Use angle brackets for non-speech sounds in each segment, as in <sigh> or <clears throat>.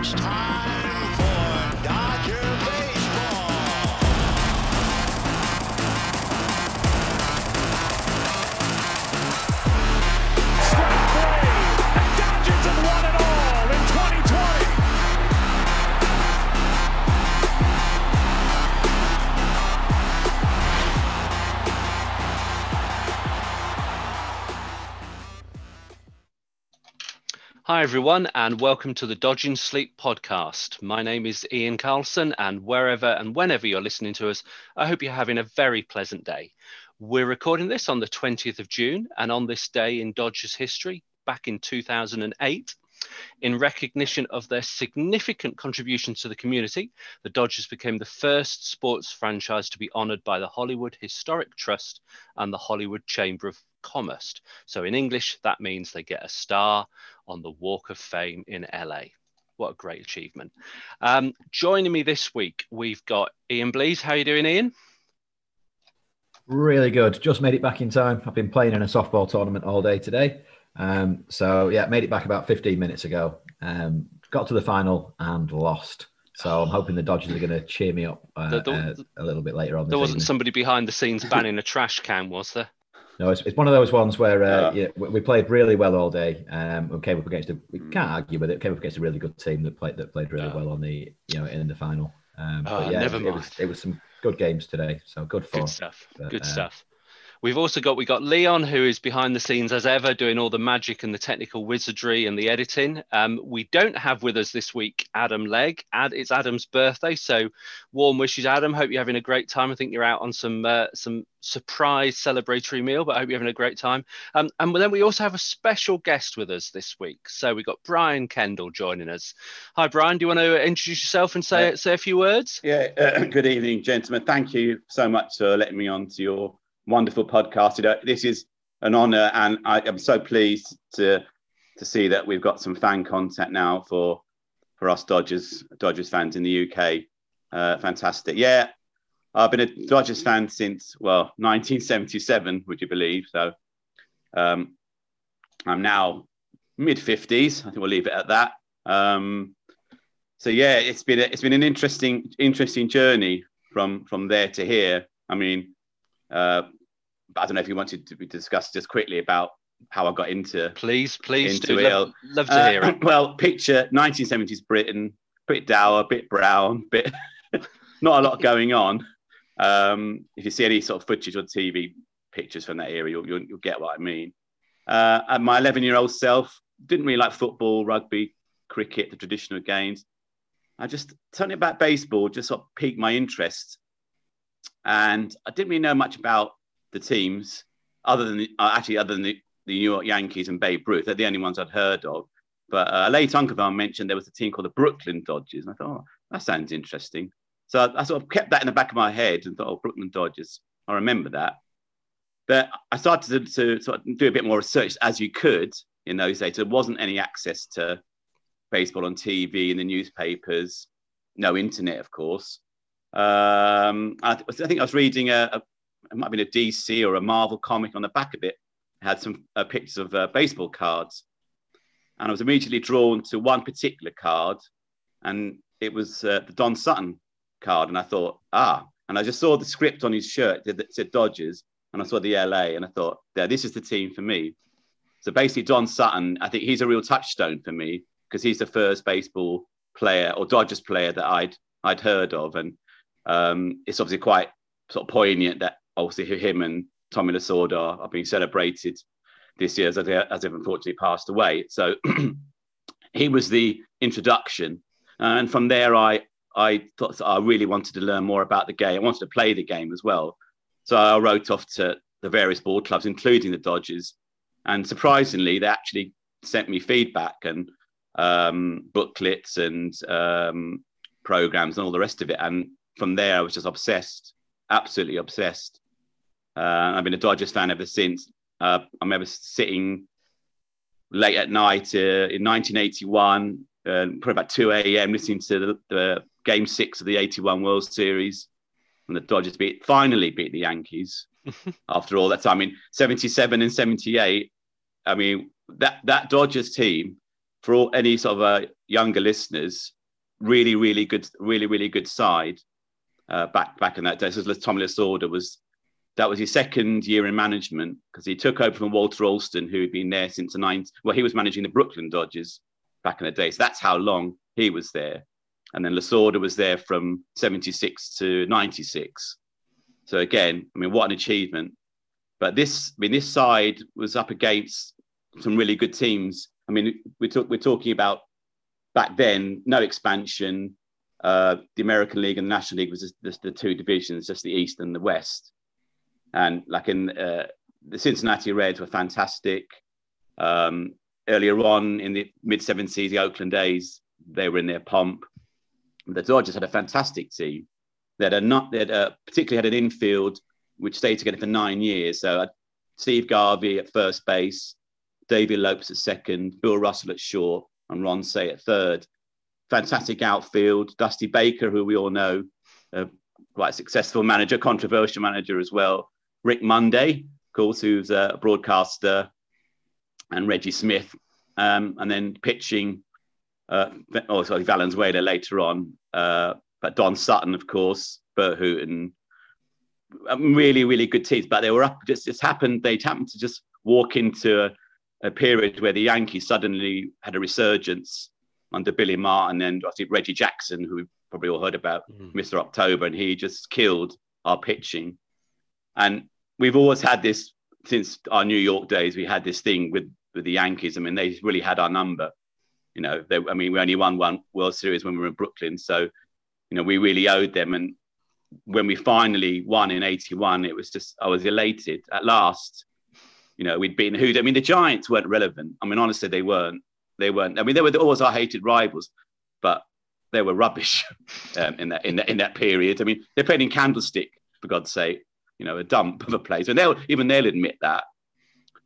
It's time Hi, everyone, and welcome to the Dodging Sleep podcast. My name is Ian Carlson, and wherever and whenever you're listening to us, I hope you're having a very pleasant day. We're recording this on the 20th of June, and on this day in Dodgers history, back in 2008, in recognition of their significant contribution to the community, the Dodgers became the first sports franchise to be honored by the Hollywood Historic Trust and the Hollywood Chamber of Commerce. So, in English, that means they get a star on the Walk of Fame in LA. What a great achievement. Um, joining me this week, we've got Ian Blees. How are you doing, Ian? Really good. Just made it back in time. I've been playing in a softball tournament all day today. Um, so yeah, made it back about 15 minutes ago. Um, got to the final and lost. So I'm hoping the Dodgers are going to cheer me up uh, The- the- uh, a little bit later on. There wasn't evening. somebody behind the scenes banning <laughs> a trash can, was there? No, it's, it's one of those ones where uh, Yeah. yeah, we, played really well all day. Um, we came up against a we can't argue with it. Came up against a really good team that played that played really Yeah. well on the you know in the final. Um, Oh, but yeah, never it, was mind. it was some good games today. So good fun. Good stuff. But, Good uh, stuff. We've also got we got Leon, who is behind the scenes as ever, doing all the magic and the technical wizardry and the editing. Um, we don't have with us this week Adam Legg. Ad, it's Adam's birthday, so warm wishes, Adam. Hope you're having a great time. I think you're out on some uh, some surprise celebratory meal, but I hope you're having a great time. Um, and then we also have a special guest with us this week. So we got Brian Kendall joining us. Hi, Brian. Do you want to introduce yourself and say Yeah. say a few words? Yeah, uh, good evening, gentlemen. Thank you so much for letting me on to your wonderful podcast. This is an honour, and I am so pleased to to see that we've got some fan contact now for for us Dodgers Dodgers fans in the UK. Uh, fantastic. Yeah, I've been a Dodgers fan since well <laughs> 1977. Would you believe? So um, I'm now mid 50s. I think we'll leave it at that. Um, so yeah, it's been a, it's been an interesting interesting journey from from there to here. I mean, uh, I don't know if you wanted to discuss just quickly about how I got into. Please, please Into do. it. Love, love to Uh, hear it. <clears throat> well, picture 1970s Britain, bit dour, bit brown, bit <laughs> not a lot going on. Um, if you see any sort of footage or TV pictures from that era, you'll, you'll, you'll get what I mean. Uh, and my 11 year old self didn't really like football, rugby, cricket, the traditional games. I just something about baseball just sort of piqued my interest, and I didn't really know much about the teams other than the, uh, actually other than the, the New York Yankees and Babe Ruth. They're the only ones I'd heard of. But uh, a late uncle mentioned there was a team called the Brooklyn Dodgers, and I thought, oh, that sounds interesting. So I, I sort of kept that in the back of my head and thought, oh, Brooklyn Dodgers. I remember that. But I started to, to sort of do a bit more research as you could in those days. There wasn't any access to baseball on TV in the newspapers, no internet, of course. Um, I, I think I was reading a, a, it might have been a DC or a Marvel comic on the back of it. It had some uh, pictures of uh, baseball cards. And I was immediately drawn to one particular card, and it was uh, the Don Sutton card. And I thought, ah, and I just saw the script on his shirt that said Dodgers, and I saw the LA, and I thought, yeah, this is the team for me. So basically, Don Sutton, I think he's a real touchstone for me because he's the first baseball player or Dodgers player that I'd I'd heard of, and um, it's obviously quite sort of poignant that obviously him and Tommy Lasorda are being celebrated this year as as they've unfortunately passed away. So <clears throat> he was the introduction, and from there I I thought I really wanted to learn more about the game. I wanted to play the game as well. So I wrote off to the various ball clubs, including the Dodgers, and surprisingly, they actually sent me feedback and um, booklets and um, programs and all the rest of it. And from there, I was just obsessed, absolutely obsessed. Uh, I've been a Dodgers fan ever since. Uh, I remember sitting late at night uh, in 1981, uh, probably about 2 a.m., listening to the, the game six of the 81 World Series. And the Dodgers beat finally beat the Yankees <laughs> after all that time. I mean, 77 and 78. I mean, that, that Dodgers team for all, any sort of uh, younger listeners, really, really good, really, really good side uh, back back in that day. So Tommy Lasorda was that was his second year in management because he took over from Walter Alston, who had been there since the 90s. Well, he was managing the Brooklyn Dodgers back in the day. So that's how long he was there. And then Lasorda was there from 76 to 96. So again, I mean, what an achievement. But this, I mean, this side was up against some really good teams. I mean, we're, talk, we're talking about back then, no expansion. Uh, the American League and the National League was just, just the two divisions, just the East and the West. And like in uh, the Cincinnati Reds were fantastic. Um, earlier on in the mid 70s, the Oakland A's, they were in their pomp. The Dodgers had a fantastic team. Had a not, a, particularly had an infield which stayed together for nine years. So uh, Steve Garvey at first base, David Lopes at second, Bill Russell at short, and Ron Cey at third. Fantastic outfield. Dusty Baker, who we all know, a quite successful manager, controversial manager as well. Rick Monday, of course, who's a broadcaster, and Reggie Smith, um, and then pitching. Uh, oh, sorry, Valenzuela later on, uh, but Don Sutton, of course, Burt Hooton, um, really, really good teams. But they were up. Just, just happened. They happened to just walk into a, a period where the Yankees suddenly had a resurgence under Billy Martin and I think Reggie Jackson, who we've probably all heard about, mm. Mr. October, and he just killed our pitching. And we've always had this since our New York days. We had this thing with with the Yankees. I mean, they really had our number. You know, they, I mean, we only won one World Series when we were in Brooklyn, so you know we really owed them. And when we finally won in '81, it was just I was elated at last. You know, we'd been who? I mean, the Giants weren't relevant. I mean, honestly, they weren't. They weren't. I mean, they were always our hated rivals, but they were rubbish <laughs> um, in that in that in that period. I mean, they played in Candlestick for God's sake you know, a dump of a place. And they'll even they'll admit that.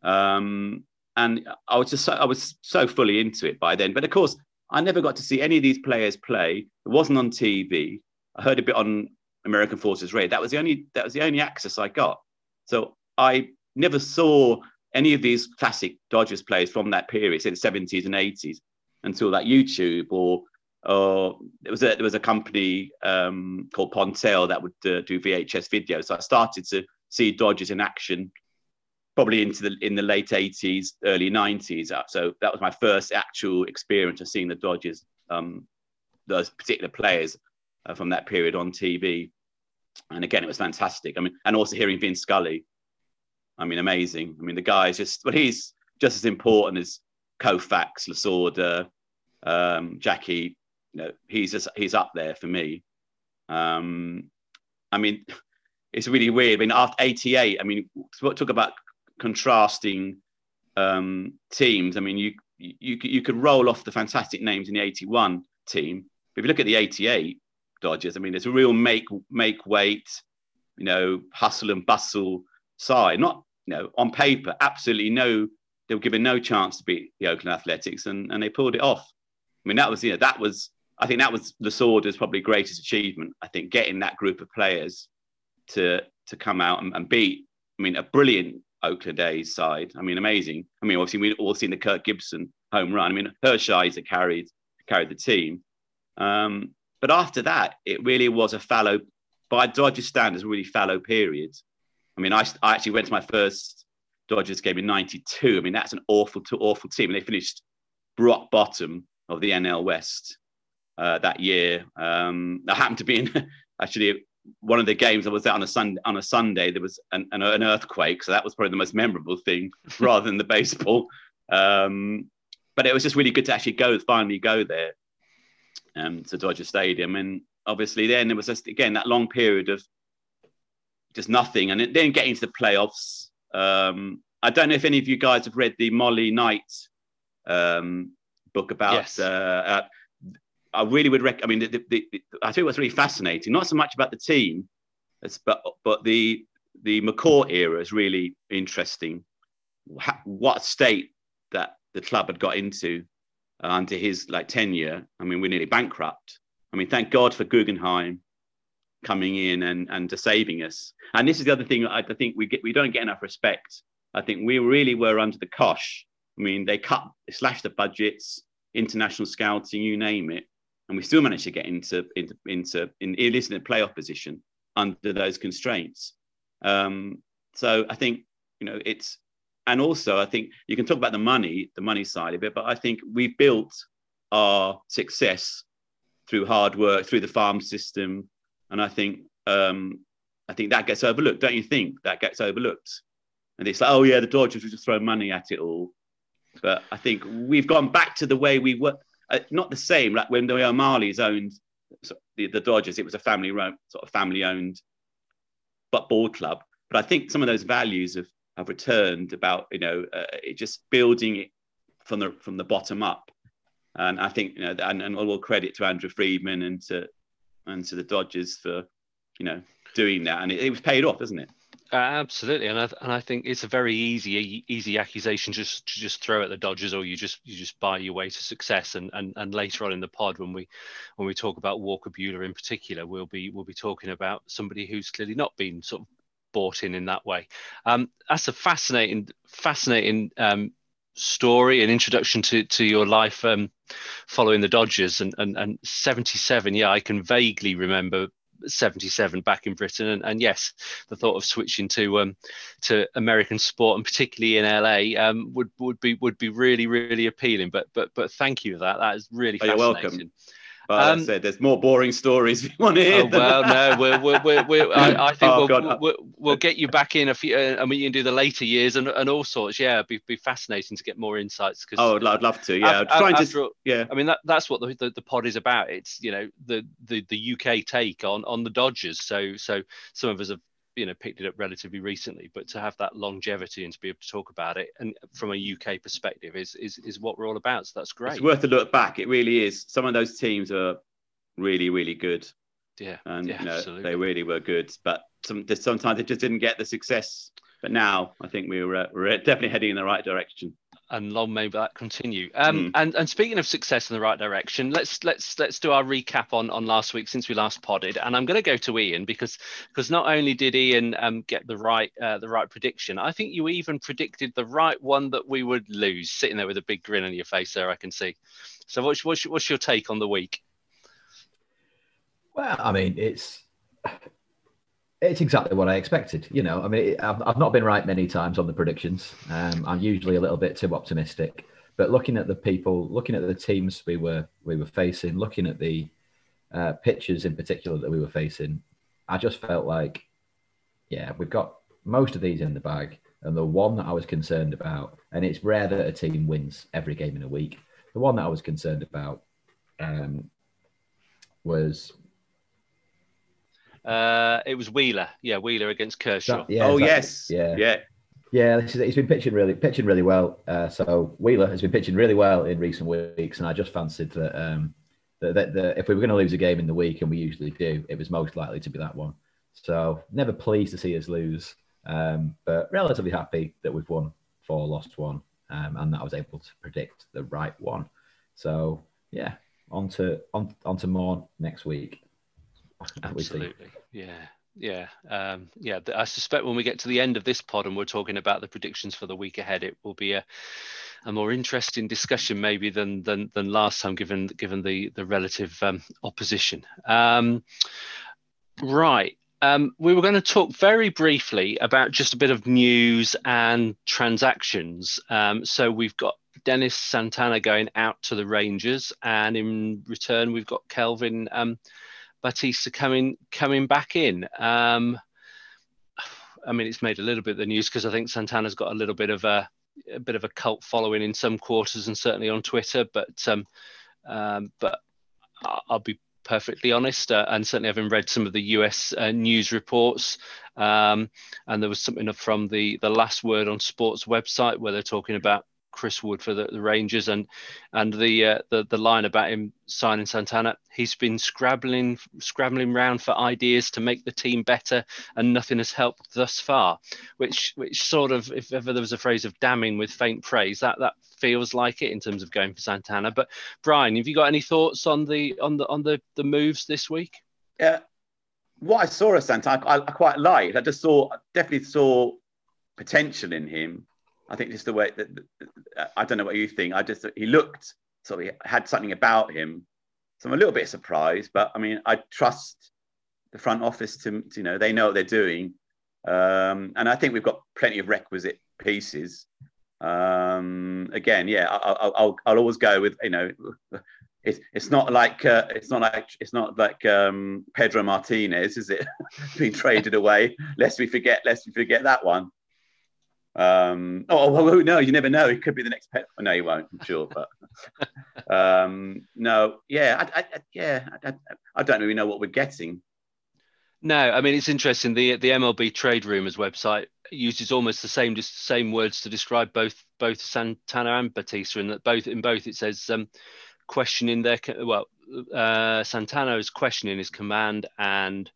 Um, and I was just so, I was so fully into it by then. But of course, I never got to see any of these players play. It wasn't on TV. I heard a bit on American Forces Radio. That was the only that was the only access I got. So I never saw any of these classic Dodgers players from that period, in the 70s and 80s, until that YouTube or or there was a there was a company um, called Pontel that would uh, do VHS videos. So I started to see Dodgers in action, probably into the in the late '80s, early '90s. Uh, so that was my first actual experience of seeing the Dodgers, um, those particular players uh, from that period on TV. And again, it was fantastic. I mean, and also hearing Vin Scully. I mean, amazing. I mean, the guy is just well, he's just as important as Koufax, Lasorda, um, Jackie you know, he's just, he's up there for me. Um, I mean, <laughs> it's really weird. I mean, after 88, I mean, talk about contrasting um, teams. I mean, you, you, you could roll off the fantastic names in the 81 team. But if you look at the 88 Dodgers, I mean, it's a real make, make weight, you know, hustle and bustle side. Not, you know, on paper, absolutely no, they were given no chance to beat the Oakland Athletics and, and they pulled it off. I mean, that was, you know, that was I think that was the Lasorda's probably greatest achievement. I think getting that group of players to to come out and, and beat. I mean, a brilliant Oakland A's side. I mean, amazing. I mean, obviously we've all seen the Kirk Gibson home run. I mean, Hershiser that carried carried the team. Um, but after that, it really was a fallow, by Dodgers standards, really fallow period. I mean, I, I actually went to my first Dodgers game in '92. I mean, that's an awful, awful team. And they finished rock bottom of the NL West uh, that year. Um, I happened to be in <laughs> actually one of the games. I was there on a Sunday. On a Sunday, there was an, an, an earthquake, so that was probably the most memorable thing, <laughs> rather than the baseball. Um, but it was just really good to actually go, finally go there um, to Dodger Stadium, and obviously then there was just again that long period of just nothing, and then getting to the playoffs. Um, I don't know if any of you guys have read the Molly Knight um, book about yes. uh, I really would recommend. I mean, the, the, the, I think what's really fascinating, not so much about the team, but but the the McCourt era is really interesting. What state that the club had got into uh, under his like tenure. I mean, we're nearly bankrupt. I mean, thank God for Guggenheim coming in and and saving us. And this is the other thing I, I think we get we don't get enough respect. I think we really were under the cosh. I mean, they cut, slashed the budgets international scouting, you name it, and we still managed to get into into into in a playoff position under those constraints. Um, so I think you know it's and also I think you can talk about the money, the money side of it, but I think we've built our success through hard work, through the farm system, and I think um, I think that gets overlooked. Don't you think that gets overlooked? And it's like, oh yeah, the Dodgers will just throw money at it all. But I think we've gone back to the way we were. Uh, not the same. Like when the O'Malley's owned the, the Dodgers, it was a family run, sort of family owned, but ball club. But I think some of those values have have returned about you know uh, just building it from the from the bottom up. And I think you know, and, and all credit to Andrew Friedman and to and to the Dodgers for you know doing that, and it, it was paid off, isn't it? Absolutely, and I, and I think it's a very easy easy accusation just to just throw at the Dodgers, or you just you just buy your way to success. And and and later on in the pod, when we when we talk about Walker Buehler in particular, we'll be we'll be talking about somebody who's clearly not been sort of bought in in that way. Um, that's a fascinating fascinating um, story and introduction to to your life um, following the Dodgers and, and and 77 yeah I can vaguely remember 77 back in Britain. And, and yes, the thought of switching to um, to American sport and particularly in LA um, would would be would be really really appealing. But but but thank you for that. That is really oh, fascinating. You're welcome. But um, I said there's more boring stories <laughs> if you want to hear. Oh, well, no, we're, we're, we're, we're I, I, <laughs> think oh, we'll, we'll, we'll, get you back in a few, uh, and we can do the later years and, and all sorts. Yeah, it'd be, be fascinating to get more insights. Cause oh, I'd love to. Yeah, after, trying to. Yeah, I mean that, that's what the, the, the, pod is about. It's you know the, the the UK take on on the Dodgers. So so some of us have you know picked it up relatively recently but to have that longevity and to be able to talk about it and from a uk perspective is is, is what we're all about so that's great. it's worth a look back. It really is. Some of those teams are really really good. Yeah and yeah, you know, they really were good but some, sometimes they just didn't get the success. But now i think we were, uh, we're definitely heading in the right direction and long may that continue. Um, mm. And and speaking of success in the right direction, let's let's let's do our recap on on last week since we last podded. And I'm going to go to Ian because because not only did Ian um, get the right uh, the right prediction, I think you even predicted the right one that we would lose. Sitting there with a big grin on your face, there I can see. So what's what's, what's your take on the week? Well, I mean, it's it's exactly what I expected. You know, I mean, I've, I've not been right many times on the predictions. Um, I'm usually a little bit too optimistic. But looking at the people, looking at the teams we were we were facing, looking at the uh, pitchers in particular that we were facing, I just felt like, yeah, we've got most of these in the bag. And the one that I was concerned about, and it's rare that a team wins every game in a week. The one that I was concerned about um, was uh, it was Wheeler. Yeah, Wheeler against Kershaw. That, yeah, oh exactly. yes, yeah, yeah. Yeah, he's been pitching really, pitching really well. Uh, so Wheeler has been pitching really well in recent weeks, and I just fancied that, um, that, that, that if we were going to lose a game in the week, and we usually do, it was most likely to be that one. So never pleased to see us lose, um, but relatively happy that we've won four, lost one, um, and that I was able to predict the right one. So yeah, on to on, on to more next week. <laughs> Absolutely. Yeah. Yeah, um, yeah. I suspect when we get to the end of this pod and we're talking about the predictions for the week ahead, it will be a, a more interesting discussion maybe than than, than last time, given given the the relative um, opposition. Um, right. Um, we were going to talk very briefly about just a bit of news and transactions. Um, so we've got Dennis Santana going out to the Rangers, and in return, we've got Kelvin um, Bautista coming coming back in. Um, I mean, it's made a little bit of the news because I think Santana's got a little bit of a, a bit of a cult following in some quarters and certainly on Twitter. But um, um, but I'll be perfectly honest, uh, and certainly having read some of the US uh, news reports, um, and there was something from the the last word on sports website where they're talking about Chris Woodward the, the Rangers and and the, uh, the the line about him signing Santana. He's been scrabbling scrabbling around for ideas to make the team better, and nothing has helped thus far. Which which sort of, if ever there was a phrase of damning with faint praise, that that feels like it in terms of going for Santana. But Brian, have you got any thoughts on the on the on the the moves this week? Yeah, what I saw of Santana, I, I quite liked. I just saw definitely saw potential in him I think just the way that I don't know what you think. I just he looked sort of had something about him. So I'm a little bit surprised, but I mean, I trust the front office to, you know they know what they're doing, um, and I think we've got plenty of requisite pieces. Um, again, yeah, I'll, I'll, I'll always go with you know <laughs> it's it's not like uh, it's not like it's not like um, Pedro Martinez, is it? <laughs> Being traded away, lest we forget, lest we forget that one. Um, oh well, no, you never know. It could be the next pet. No, you won't. I'm sure, but <laughs> um, no, yeah, I, I, yeah, I, I, don't really know what we're getting. No, I mean it's interesting. The the MLB Trade Rumors website uses almost the same just same words to describe both both Santana and Bautista, and that both in both it says um, questioning their well uh, Santana is questioning his command and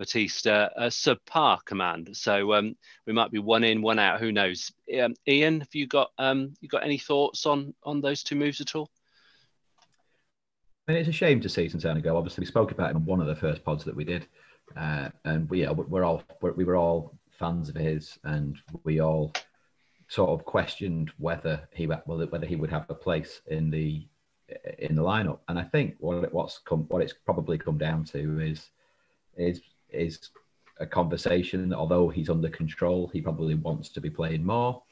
Bautista a subpar command. So um, we might be one in, one out. Who knows? Um, Ian, have you got um, you got any thoughts on on those two moves at all? I mean, it's a shame to see Santana go. Obviously, we spoke about him on one of the first pods that we did, uh, and we yeah, we're all we're, we were all fans of his, and we all sort of questioned whether he whether he would have a place in the in the lineup. And I think what it, what's come what it's probably come down to is is is a conversation although he's under control, he probably wants to be playing more.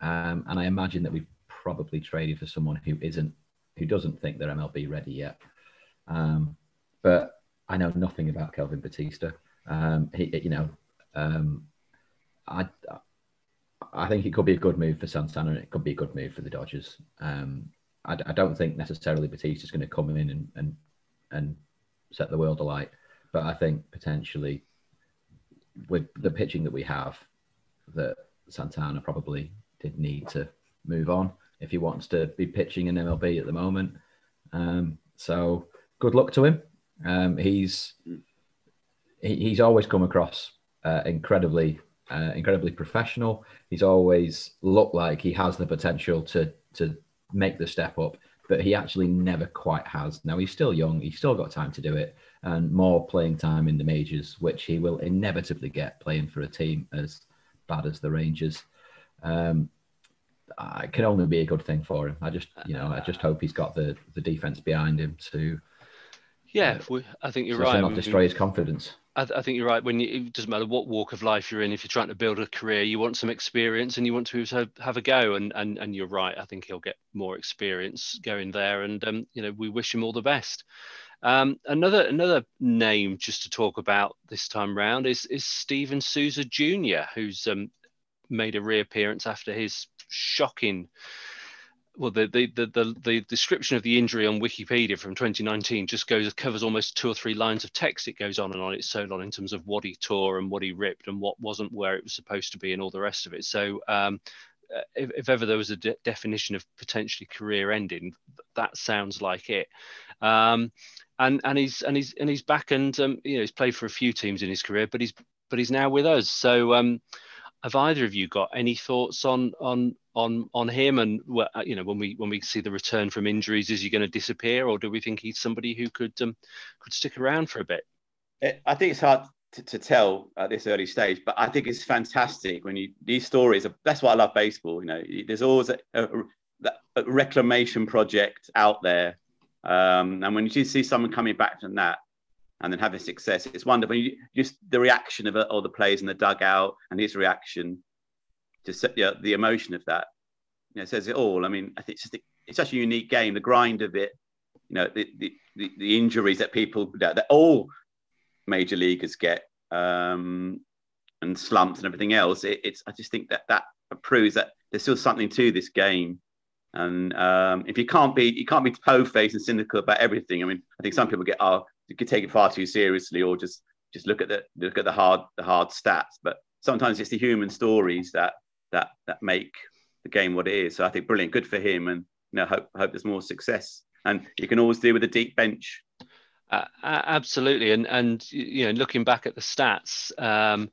Um, and I imagine that we've probably traded for someone who isn't who doesn't think they're MLB ready yet. Um, but I know nothing about Kelvin Bautista. Um, he, you know, um, I I think it could be a good move for Santana and it could be a good move for the Dodgers. Um, I, I don't think necessarily Bautista's going to come in and, and and set the world alight, but I think potentially with the pitching that we have, that Santana probably did need to move on if he wants to be pitching in MLB at the moment. Um, so good luck to him. Um, he's he, he's always come across uh, incredibly uh, incredibly professional. He's always looked like he has the potential to to make the step up, but he actually never quite has. Now he's still young, he's still got time to do it, and more playing time in the majors, which he will inevitably get playing for a team as bad as the Rangers. Um, it can only be a good thing for him. I just, you know, I just hope he's got the the defense behind him to. Yeah, uh, I think you're so right. Not destroy his confidence. I, th- I, think you're right. When you, it doesn't matter what walk of life you're in, if you're trying to build a career, you want some experience and you want to have, have a go. And, and and you're right. I think he'll get more experience going there. And um, you know, we wish him all the best. Um, another another name just to talk about this time round is is Steven Souza Jr., who's um, made a reappearance after his shocking well, the, the, the, the, description of the injury on Wikipedia from 2019 just goes covers almost two or three lines of text. It goes on and on. It's so long in terms of what he tore and what he ripped and what wasn't where it was supposed to be and all the rest of it. So, um, uh, if, if, ever there was a de- definition of potentially career ending, that sounds like it. Um, and and he's and he's and he's back and um, you know he's played for a few teams in his career, but he's but he's now with us. So um, have either of you got any thoughts on on on on him? And uh, you know when we when we see the return from injuries is he going to disappear or do we think he's somebody who could um, could stick around for a bit? I think it's hard to, to, tell at this early stage but i think it's fantastic when you these stories are, that's why i love baseball you know. There's always a, a, a reclamation project out there um, and when you see someone coming back from that and then having success it's wonderful you, just the reaction of all the players in the dugout and his reaction just yeah, the emotion of that, you know, says it all. I mean, I think it's just it's such a unique game. The grind of it, you know, the the, the, the injuries that people that, that all major leaguers get, um, and slumps and everything else. It, it's I just think that that proves that there's still something to this game. And um, if you can't be you can't be toe faced and cynical about everything. I mean, I think some people get oh you could take it far too seriously or just just look at the look at the hard the hard stats. But sometimes it's the human stories that that that make the game what it is. So I think brilliant, good for him, and you know hope hope there's more success. And you can always deal with a deep bench. Uh, absolutely, and and you know looking back at the stats. Um,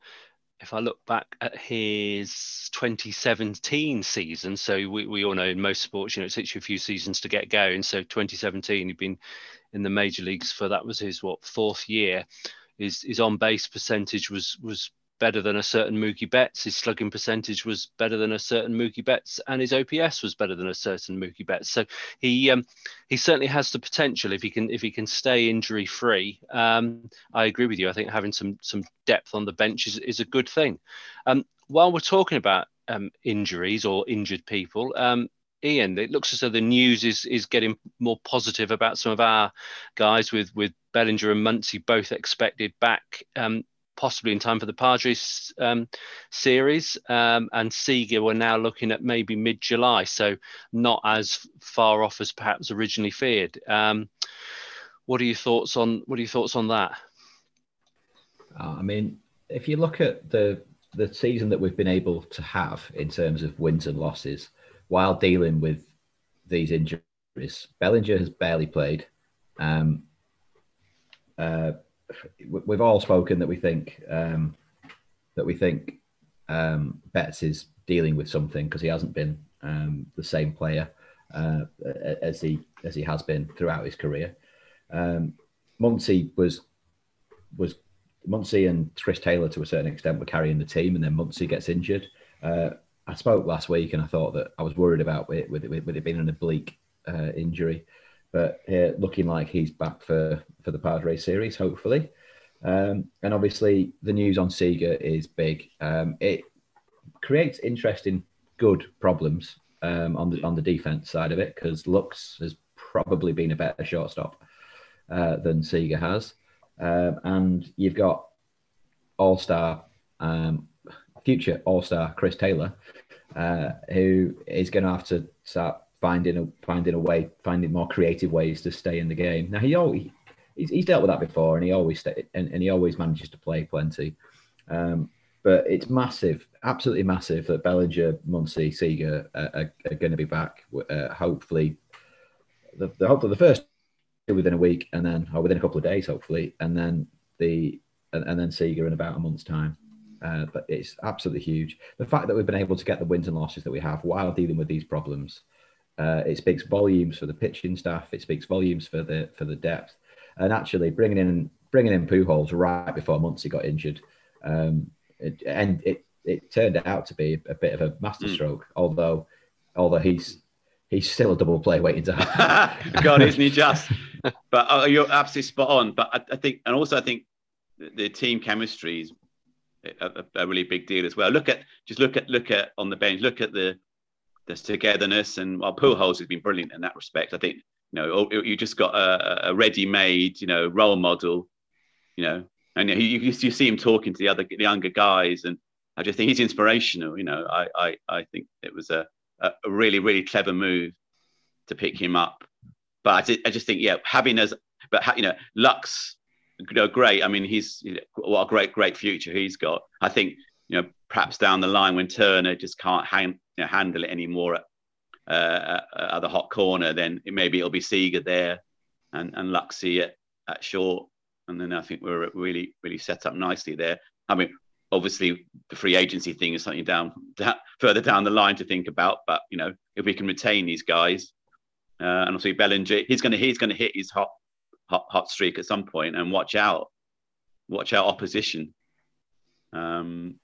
if I look back at his 2017 season, so we, we all know in most sports, you know, it takes you a few seasons to get going. So 2017, he'd been in the major leagues for that was his what fourth year. His his on base percentage was was better than a certain Mookie Betts. His slugging percentage was better than a certain Mookie Betts, and his OPS was better than a certain Mookie Betts. So he um, he certainly has the potential if he can if he can stay injury free. Um, I agree with you. I think having some some depth on the bench is, is a good thing. Um, while we're talking about um, injuries or injured people, um, Ian, it looks as though the news is is getting more positive about some of our guys with with Bellinger and Muncy both expected back, um, possibly in time for the Padres um, series, um, and Seager we're now looking at maybe mid July, so not as far off as perhaps originally feared. Um, what are your thoughts on what are your thoughts on that? Uh, I mean, if you look at the the season that we've been able to have in terms of wins and losses while dealing with these injuries. Bellinger has barely played. Um, uh, we've all spoken that we think um, that we think um, Betts is dealing with something because he hasn't been um, the same player uh, as he as he has been throughout his career. Um, was was Muncy and Chris Taylor to a certain extent were carrying the team, and then Muncy gets injured. Uh, I spoke last week and I thought that I was worried about it with it, with it being an oblique uh, injury, but uh, looking like he's back for for the Padres series, hopefully. Um, and obviously, the news on Seager is big. Um, it creates interesting, good problems um, on the on the defense side of it because Lux has probably been a better shortstop uh, than Seager has, um, and you've got All Star um, future All Star Chris Taylor, uh, who is going to have to start finding a finding a way, finding more creative ways to stay in the game. Now he always he's, he's dealt with that before, and he always stay, and, and he always manages to play plenty. Um, but it's massive, absolutely massive that Bellinger, Muncy, Seager are, are, are going to be back. Uh, hopefully, the, the hopefully the first within a week, and then or within a couple of days, hopefully, and then the and, and then Seager in about a month's time. Uh, but it's absolutely huge. The fact that we've been able to get the wins and losses that we have while dealing with these problems, uh, it speaks volumes for the pitching staff. It speaks volumes for the for the depth, and actually bringing in bringing in Pujols right before Muncy got injured, um, it, and it it turned out to be a bit of a masterstroke. Mm. Although although he's he's still a double play waiting to happen. <laughs> God, isn't he just? but uh, you're absolutely spot on. But I, I think, and also I think the team chemistry is a, a, really big deal as well. Look at just look at look at on the bench. Look at the the togetherness and well, Pujols has been brilliant in that respect. I think you know oh, you just got a, a ready-made you know role model, you know, and you, you, you see him talking to the other the younger guys, and I just think he's inspirational. You know, I I, I think it was a, a really really clever move to pick him up, but I, just, I just think yeah, having as but you know Lux you know, great. I mean, he's you know, what a great, great future he's got. I think you know, perhaps down the line when Turner just can't hang, you know, handle it anymore at, uh, at the hot corner, then it, maybe it'll be Seager there and and Luxy at, at short, and then I think we're really, really set up nicely there. I mean, obviously the free agency thing is something down, down <laughs> further down the line to think about, but you know, if we can retain these guys, uh, and obviously Bellinger, he's going to he's going to hit his hot hot, hot streak at some point and watch out, watch out opposition. Um,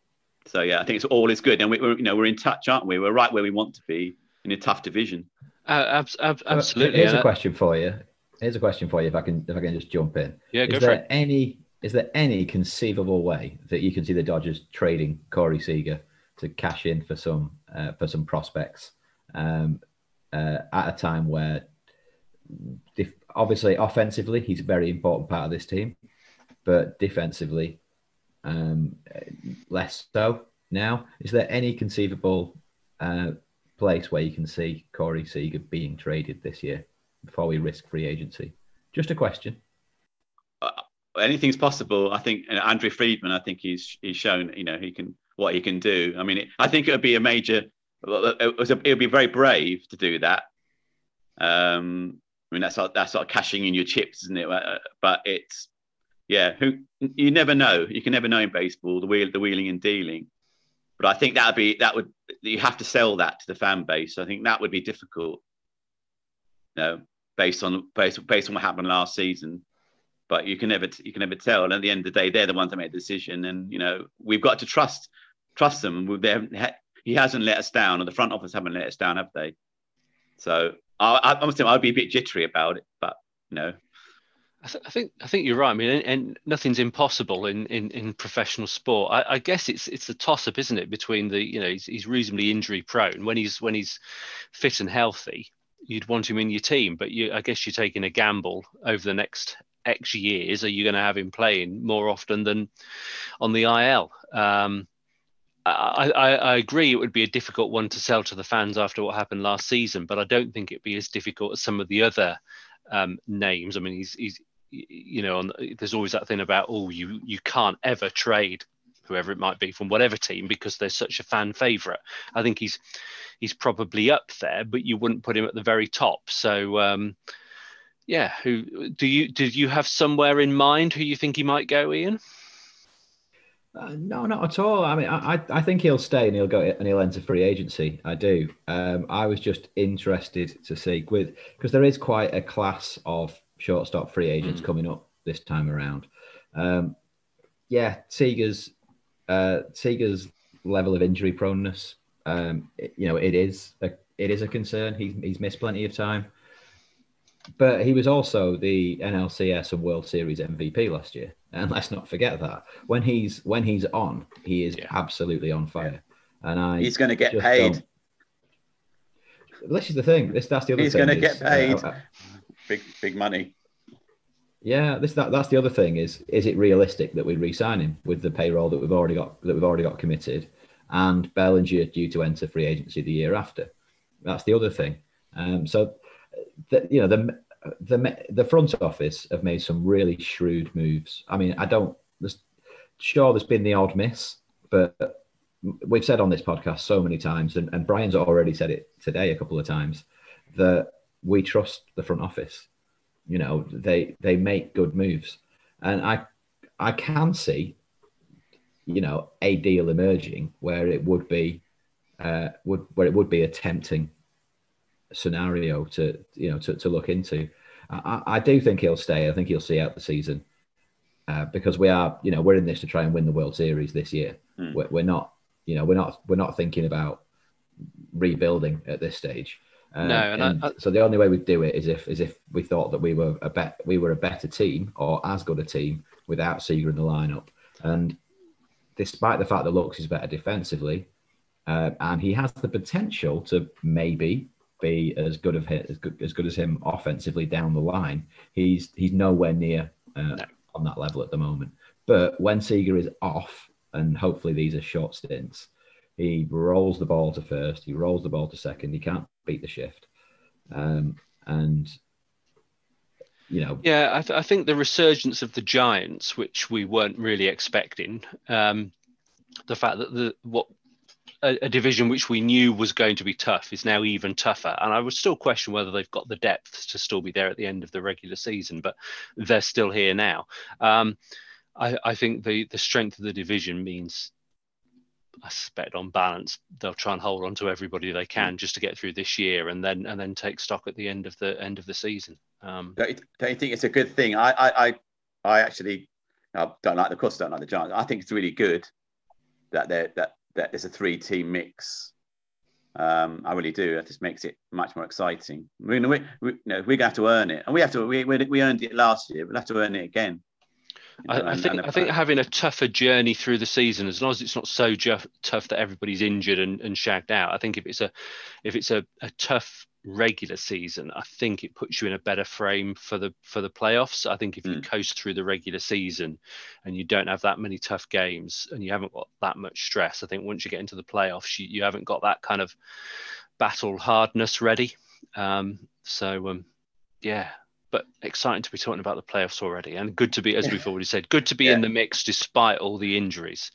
so yeah, I think it's all is good, and we, are you know we're in touch, aren't we? We're right where we want to be in a tough division. Uh, ab- ab- absolutely. Here's a question for you. Here's a question for you. If I can, if I can just jump in. Yeah, is go there for it. Any is there any conceivable way that you can see the Dodgers trading Corey Seager to cash in for some uh, for some prospects um, uh, at a time where obviously offensively he's a very important part of this team, but defensively um, less so now. Is there any conceivable uh, place where you can see Corey Seager being traded this year before we risk free agency? Just a question. Uh, anything's possible. I think Andrew Friedman. I think he's he's shown you know he can what he can do. I mean, it, I think it would be a major. It, was it would be very brave to do that. Um, I mean, that's that's sort of cashing in your chips, isn't it? Uh, but it's yeah, who you never know. You can never know in baseball the wheel, the wheeling and dealing. But I think that would be that would you have to sell that to the fan base. I think that would be difficult. You know, based on based based on what happened last season. but you can never you can never tell. And at the end of the day, they're the ones that make the decision, and you know we've got to trust trust them. They he hasn't let us down, or the front office haven't let us down, have they? So I, I, I'm saying I'd be a bit jittery about it, but you know. I, th- I think I think you're right. I mean, and, and nothing's impossible in, in, in professional sport. I, I guess it's it's a toss up, isn't it, between the you know he's, he's reasonably injury prone when he's when he's fit and healthy. You'd want him in your team, but you I guess you're taking a gamble over the next X years. Are you going to have him playing more often than on the IL? Um, I, I, I, agree it would be a difficult one to sell to the fans after what happened last season, but I don't think it'd be as difficult as some of the other um, names. I mean, he's, he's you know, on, there's always that thing about oh, you you can't ever trade whoever it might be from whatever team because they're such a fan favorite. I think he's he's probably up there, but you wouldn't put him at the very top. So um, yeah, who do you did you have somewhere in mind who you think he might go, Ian? Uh, no, not at all. I mean, I, I think he'll stay and he'll go and he'll enter free agency. I do. Um, I was just interested to see with because there is quite a class of shortstop free agents mm. coming up this time around. Um, yeah, Seager's uh, Seager's level of injury proneness, um, it, you know, it is a, it is a concern. He's he's missed plenty of time, but he was also the NLCS and World Series MVP last year. And let's not forget that when he's when he's on, he is yeah. absolutely on fire. And I he's going to get paid. Don't... This is the thing. This that's the other he's thing. He's going to get paid. Uh, big big money. Yeah, this that that's the other thing is is it realistic that we re-sign him with the payroll that we've already got that we've already got committed, and Bellinger due to enter free agency the year after. That's the other thing. Um, so, the, you know the the the front office have made some really shrewd moves. I mean, I don't. There's, sure, there's been the odd miss, but we've said on this podcast so many times, and, and Brian's already said it today a couple of times, that we trust the front office. You know, they they make good moves, and I I can see, you know, a deal emerging where it would be, uh, would where it would be a tempting scenario to you know to, to look into. I, I do think he'll stay. I think he'll see out the season uh, because we are you know we're in this to try and win the World Series this year. Mm. We're, we're, not you know we're not we're not thinking about rebuilding at this stage. Uh, no, and, and I, I, so the only way we'd do it is if is if we thought that we were a bet we were a better team or as good a team without Seager in the lineup. And despite the fact that Lux is better defensively, uh, and he has the potential to maybe be as good of hit as good, as good as him offensively down the line. He's he's nowhere near uh, no. on that level at the moment. But when Seager is off, and hopefully these are short stints, he rolls the ball to first, he rolls the ball to second. He can't beat the shift, um, and you know. Yeah, I, th- I, think the resurgence of the Giants, which we weren't really expecting, um, the fact that the what a, a, division which we knew was going to be tough is now even tougher. And I would still question whether they've got the depth to still be there at the end of the regular season, but they're still here now. Um, I, I, think the the strength of the division means. I suspect on balance they'll try and hold on to everybody they can just to get through this year and then and then take stock at the end of the end of the season. Um, don't, you, think it's a good thing? I I I, I actually I don't like of course don't like the Giants. I think it's really good that they're that that there's a three team mix. Um, I really do. That just makes it much more exciting. We, we, we, you know, we're going to have to earn it, and we have to. We, we earned it last year. We'll have to earn it again. You know, I, I think I think having a tougher journey through the season, as long as it's not so ju- tough that everybody's injured and, and shagged out. I think if it's a if it's a, a tough regular season, I think it puts you in a better frame for the for the playoffs. I think if you mm. coast through the regular season and you don't have that many tough games and you haven't got that much stress, I think once you get into the playoffs, you, you haven't got that kind of battle hardness ready. Um, so um, yeah, but exciting to be talking about the playoffs already, and good to be, as we've <laughs> already said, good to be yeah. in the mix despite all the injuries.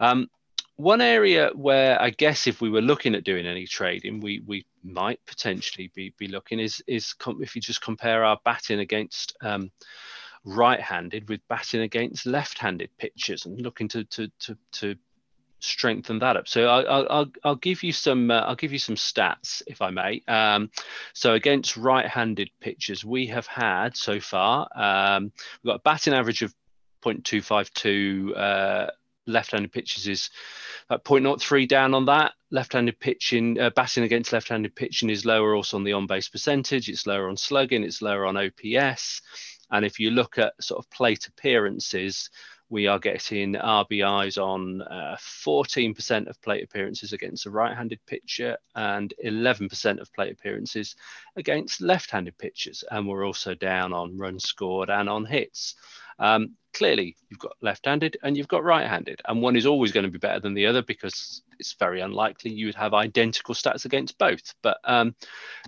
Um, one area where I guess if we were looking at doing any trading, we we might potentially be be looking is is if you just compare our batting against um, right-handed with batting against left-handed pitchers and looking to to to to strengthen that up. So I'll, I'll, I'll give you some uh, I'll give you some stats if I may. Um, so against right-handed pitchers, we have had so far um, we've got a batting average of 0.252. Uh, left-handed pitches is at 0.03 down on that. Left-handed pitching, uh, batting against left-handed pitching is lower also on the on-base percentage. It's lower on slugging. It's lower on OPS. And if you look at sort of plate appearances, we are getting RBIs on uh, 14% of plate appearances against a right-handed pitcher and 11% of plate appearances against left-handed pitchers. And we're also down on runs scored and on hits. Um, clearly, you've got left-handed and you've got right-handed, and one is always going to be better than the other because it's very unlikely you would have identical stats against both. But um,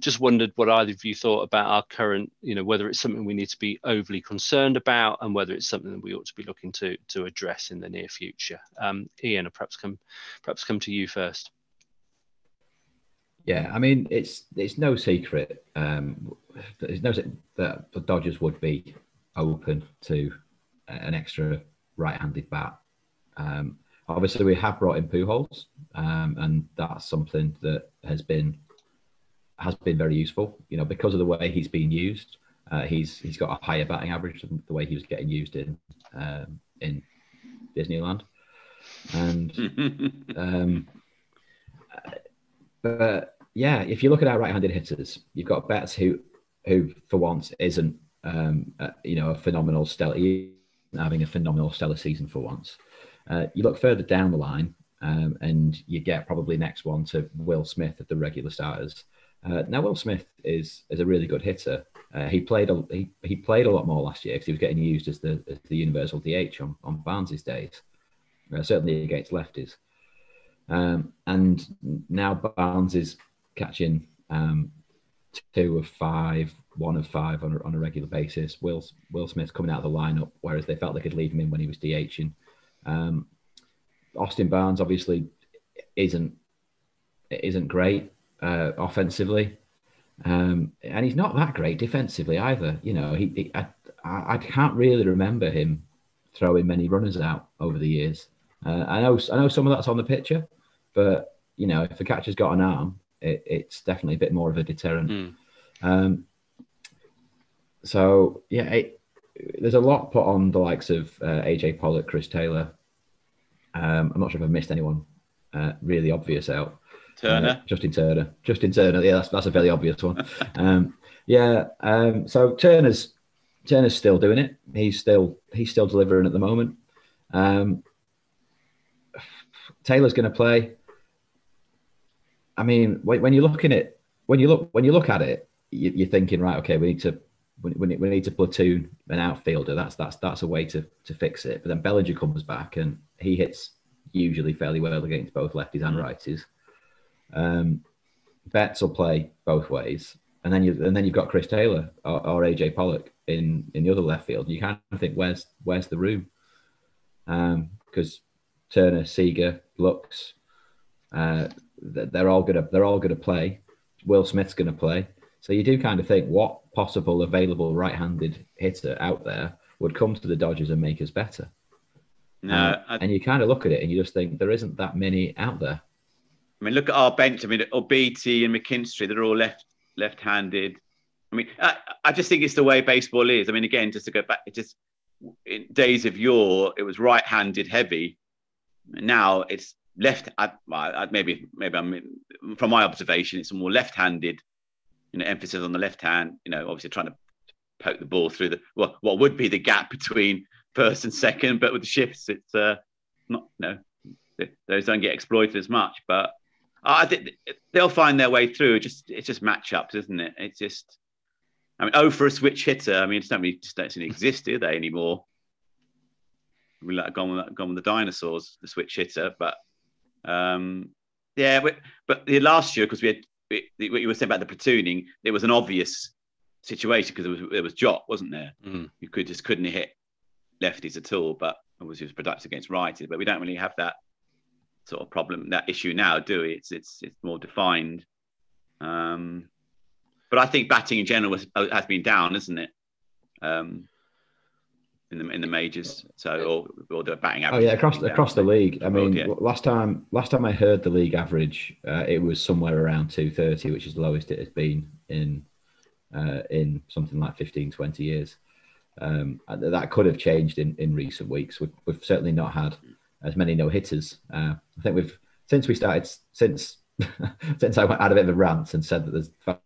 just wondered what either of you thought about our current, you know, whether it's something we need to be overly concerned about, and whether it's something that we ought to be looking to to address in the near future. Um, Ian, or perhaps come perhaps come to you first. Yeah, I mean it's it's no secret. Um, there's no that the Dodgers would be open to an extra right-handed bat. Um, obviously, we have brought in Pujols, um, and that's something that has been has been very useful. You know, because of the way he's been used, uh, he's he's got a higher batting average than the way he was getting used in um, in Disneyland, and <laughs> um, but yeah, if you look at our right-handed hitters, you've got Betts who who for once isn't um, uh, you know, a phenomenal stellar, having a phenomenal stellar season for once. Uh, you look further down the line, um, and you get probably next one to Will Smith at the regular starters. Uh, now, Will Smith is is a really good hitter. Uh, he played a he, he played a lot more last year because he was getting used as the as the universal DH on on Barnes's days, uh, certainly against lefties. Um, and now Barnes is catching um, two of five, one of five on a, on a regular basis. Will Will Smith coming out of the lineup, whereas they felt they could leave him in when he was DHing. Um, Austin Barnes obviously isn't isn't great uh, offensively, um, and he's not that great defensively either. You know, he, he I, I can't really remember him throwing many runners out over the years. Uh, I know I know some of that's on the picture, but you know, if the catcher's got an arm, it, it's definitely a bit more of a deterrent. Mm. Um, so yeah, it, there's a lot put on the likes of uh, AJ Pollock, Chris Taylor. Um, I'm not sure if I've missed anyone uh, really obvious out. Turner, uh, Justin Turner, Justin Turner. Yeah, that's that's a very obvious one. <laughs> um, yeah, um, so Turner's Turner's still doing it. He's still he's still delivering at the moment. Um, Taylor's going to play. I mean, when, when, you're looking at when you look when you look at it, you, are thinking, right, okay, we need to we, we need to platoon an outfielder. That's that's that's a way to to fix it. But then Bellinger comes back and he hits usually fairly well against both lefties and righties. Um, Betts will play both ways, and then you and then you've got Chris Taylor or, or AJ Pollock in in the other left field. You kind of think, where's where's the room? Because um, Turner, Seager, Lux, uh, they're all gonna they're all gonna play. Will Smith's gonna play. So you do kind of think what possible available right-handed hitter out there would come to the Dodgers and make us better. No, uh, I, and you kind of look at it and you just think there isn't that many out there. I mean, look at our bench. I mean, Beaty and McKinstry, they're all left left-handed. I mean, I, I just think it's the way baseball is. I mean, again, just to go back, it just in days of yore, it was right-handed heavy. Now it's left. I, I, maybe maybe I'm from my observation, it's a more left-handed. You know, emphasis on the left hand. You know, obviously trying to poke the ball through the well, what would be the gap between first and second, but with the shifts, it's uh, not. You know, those don't get exploited as much. But I think they'll find their way through. It just it's just matchups, isn't it? It's just. I mean, oh, for a switch hitter. I mean, it's not really just don't exist, do they anymore? We like gone with, gone with the dinosaurs, the switch hitter. But um, yeah, but, but the last year because we had what you were saying about the platooning, it was an obvious situation because there was there was Joc, wasn't there? Mm. You could just couldn't hit lefties at all, but obviously it was productive against righties. But we don't really have that sort of problem, that issue now, do we? It's it's it's more defined. Um, but I think batting in general was, has been down, isn't it? Um, in the in the majors. So or, or the batting average. Oh yeah, across across the league. I mean, yeah. last time last time I heard the league average, uh, it was somewhere around 230, which is the lowest it has been in uh, in something like 15, 20 years. Um, that could have changed in, in recent weeks. We've, we've certainly not had as many no hitters. Uh, I think we've since we started since <laughs> since I went out of it of a rant and said that there's far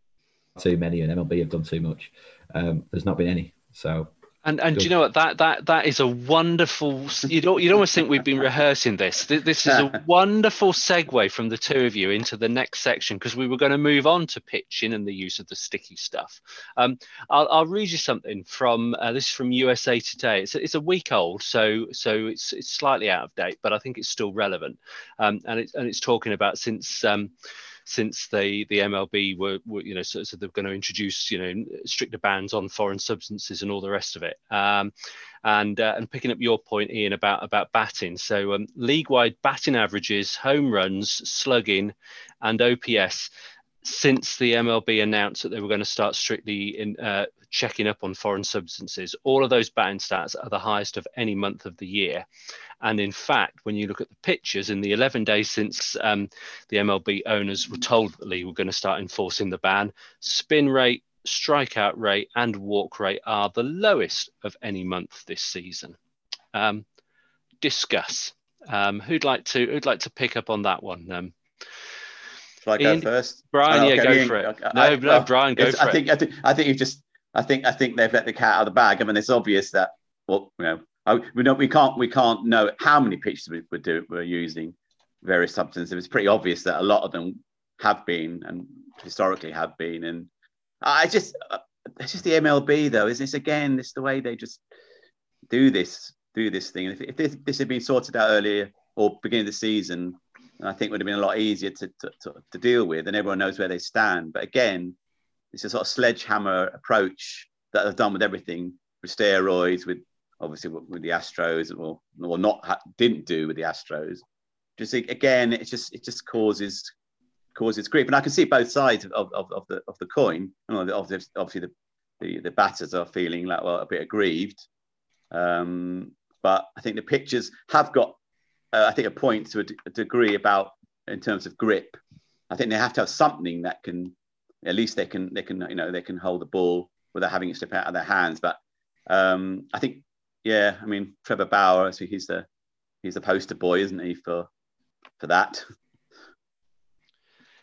too many and MLB have done too much. Um, there's not been any. So And and do you know what that that that is a wonderful. You don't you'd almost think we've been rehearsing this. This, this is a <laughs> wonderful segue from the two of you into the next section because we were going to move on to pitching and the use of the sticky stuff. Um, I'll, I'll read you something from uh, this is from USA Today. It's a, it's a week old, so so it's it's slightly out of date, but I think it's still relevant. Um, and it's and it's talking about since. Um, since they the MLB were, were you know so, so they're going to introduce you know stricter bans on foreign substances and all the rest of it. Um, and uh, and picking up your point, Ian, about about batting. So um, league-wide batting averages, home runs, slugging, and OPS since the MLB announced that they were going to start strictly in uh, checking up on foreign substances, all of those batting stats are the highest of any month of the year. And in fact, when you look at the pictures in the 11 days since um, the MLB owners were told that the league were going to start enforcing the ban, spin rate, strikeout rate, and walk rate are the lowest of any month this season. Um, discuss. Um, who'd like to who'd like to pick up on that one? Shall I go Ian- first? Brian, Oh, yeah, okay, go for it. okay, No, I- no, well, Brian, go for I it. think I think I think you've just I think I think they've let the cat out of the bag. I mean, it's obvious that well, you know, I, we don't we can't we can't know how many pitches we, we're do we're using various substances. It's pretty obvious that a lot of them have been and historically have been. And I just uh, it's just the MLB though, isn't it? It's again, it's the way they just do this do this thing. If, if this, this had been sorted out earlier or beginning of the season, I think would have been a lot easier to, to, to, to deal with, and everyone knows where they stand. But again, it's a sort of sledgehammer approach that they've done with everything with steroids, with obviously with, the Astros, or or not ha- didn't do with the Astros. Just again, it just it just causes causes grief, and I can see both sides of, of, of the of the coin. Know, obviously, the, the the batters are feeling like well a bit aggrieved, um, but I think the pitchers have got uh, I think a point to a, d- a degree about in terms of grip. I think they have to have something that can at least they can they can you know they can hold the ball without having it slip out of their hands. But um, I think yeah, I mean Trevor Bauer, so he's the he's the poster boy, isn't he for for that?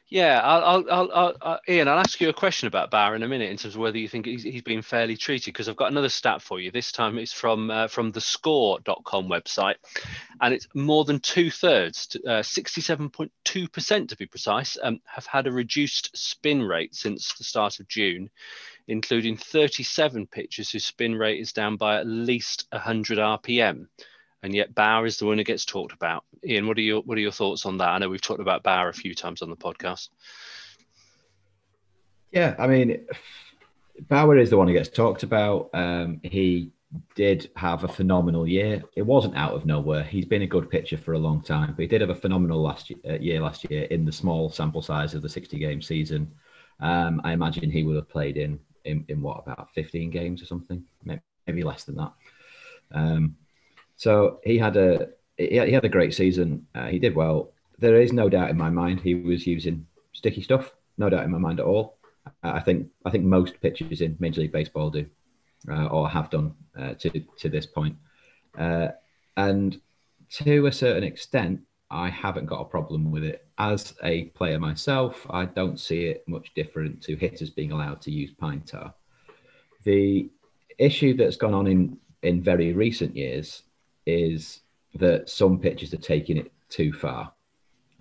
Yeah, I'll, I'll, I'll, I'll, uh, Ian, I'll ask you a question about Bauer in a minute in terms of whether you think he's, he's been fairly treated because I've got another stat for you. This time it's from uh, from the score.com website and it's more than two thirds, uh, 67.2% to be precise, um, have had a reduced spin rate since the start of June, including 37 pitchers whose spin rate is down by at least 100 RPM. And yet Bauer is the one who gets talked about. Ian, what are your what are your thoughts on that? I know we've talked about Bauer a few times on the podcast. Yeah, I mean, Bauer is the one who gets talked about. Um, he did have a phenomenal year. It wasn't out of nowhere. He's been a good pitcher for a long time, but he did have a phenomenal last year, uh, year last year in the small sample size of the 60 game season. Um, I imagine he would have played in, in in what about 15 games or something, maybe, maybe less than that. Um, so he had a he had, he had a great season. Uh, he did well. There is no doubt in my mind he was using sticky stuff. No doubt in my mind at all. I think I think most pitchers in Major League Baseball do, uh, or have done uh, to to this point. Uh, and to a certain extent, I haven't got a problem with it. As a player myself, I don't see it much different to hitters being allowed to use pine tar. The issue that's gone on in in very recent years is that some pitchers are taking it too far,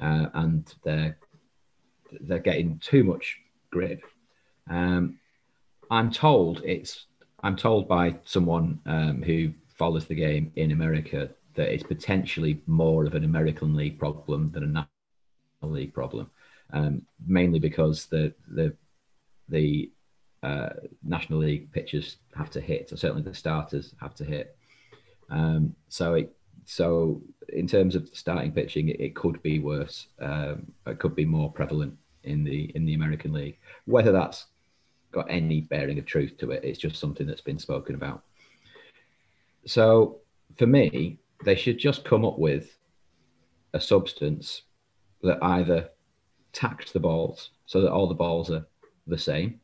uh, and they're they're getting too much grip. Um, I'm told it's I'm told by someone um, who follows the game in America that it's potentially more of an American League problem than a National League problem, um, mainly because the the the uh, National League pitchers have to hit, or certainly the starters have to hit. Um, so it so in terms of starting pitching, it, it could be worse. Um, it could be more prevalent in the in the American League. Whether that's got any bearing of truth to it, it's just something that's been spoken about. so for me, they should just come up with a substance that either tacks the balls so that all the balls are the same.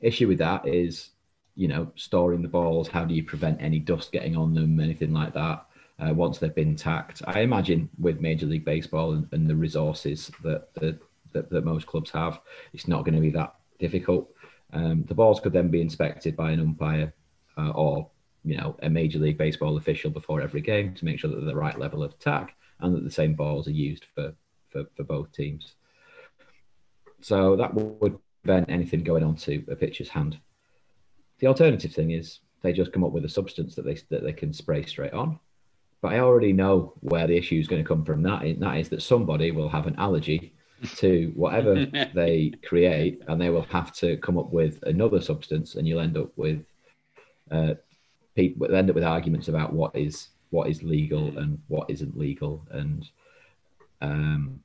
Issue with that is, you know, storing the balls. How do you prevent any dust getting on them, anything like that? Uh, once they've been tacked, I imagine with Major League Baseball and, and the resources that, that that that most clubs have, it's not going to be that difficult. Um, the balls could then be inspected by an umpire uh, or you know a Major League Baseball official before every game to make sure that they're the right level of tack and that the same balls are used for for, for both teams. So that would prevent anything going onto a pitcher's hand. The alternative thing is they just come up with a substance that they that they can spray straight on. But I already know where the issue is going to come from. That is, that is that somebody will have an allergy to whatever <laughs> they create, and they will have to come up with another substance, and you'll end up with uh, people end up with arguments about what is what is legal and what isn't legal, and um,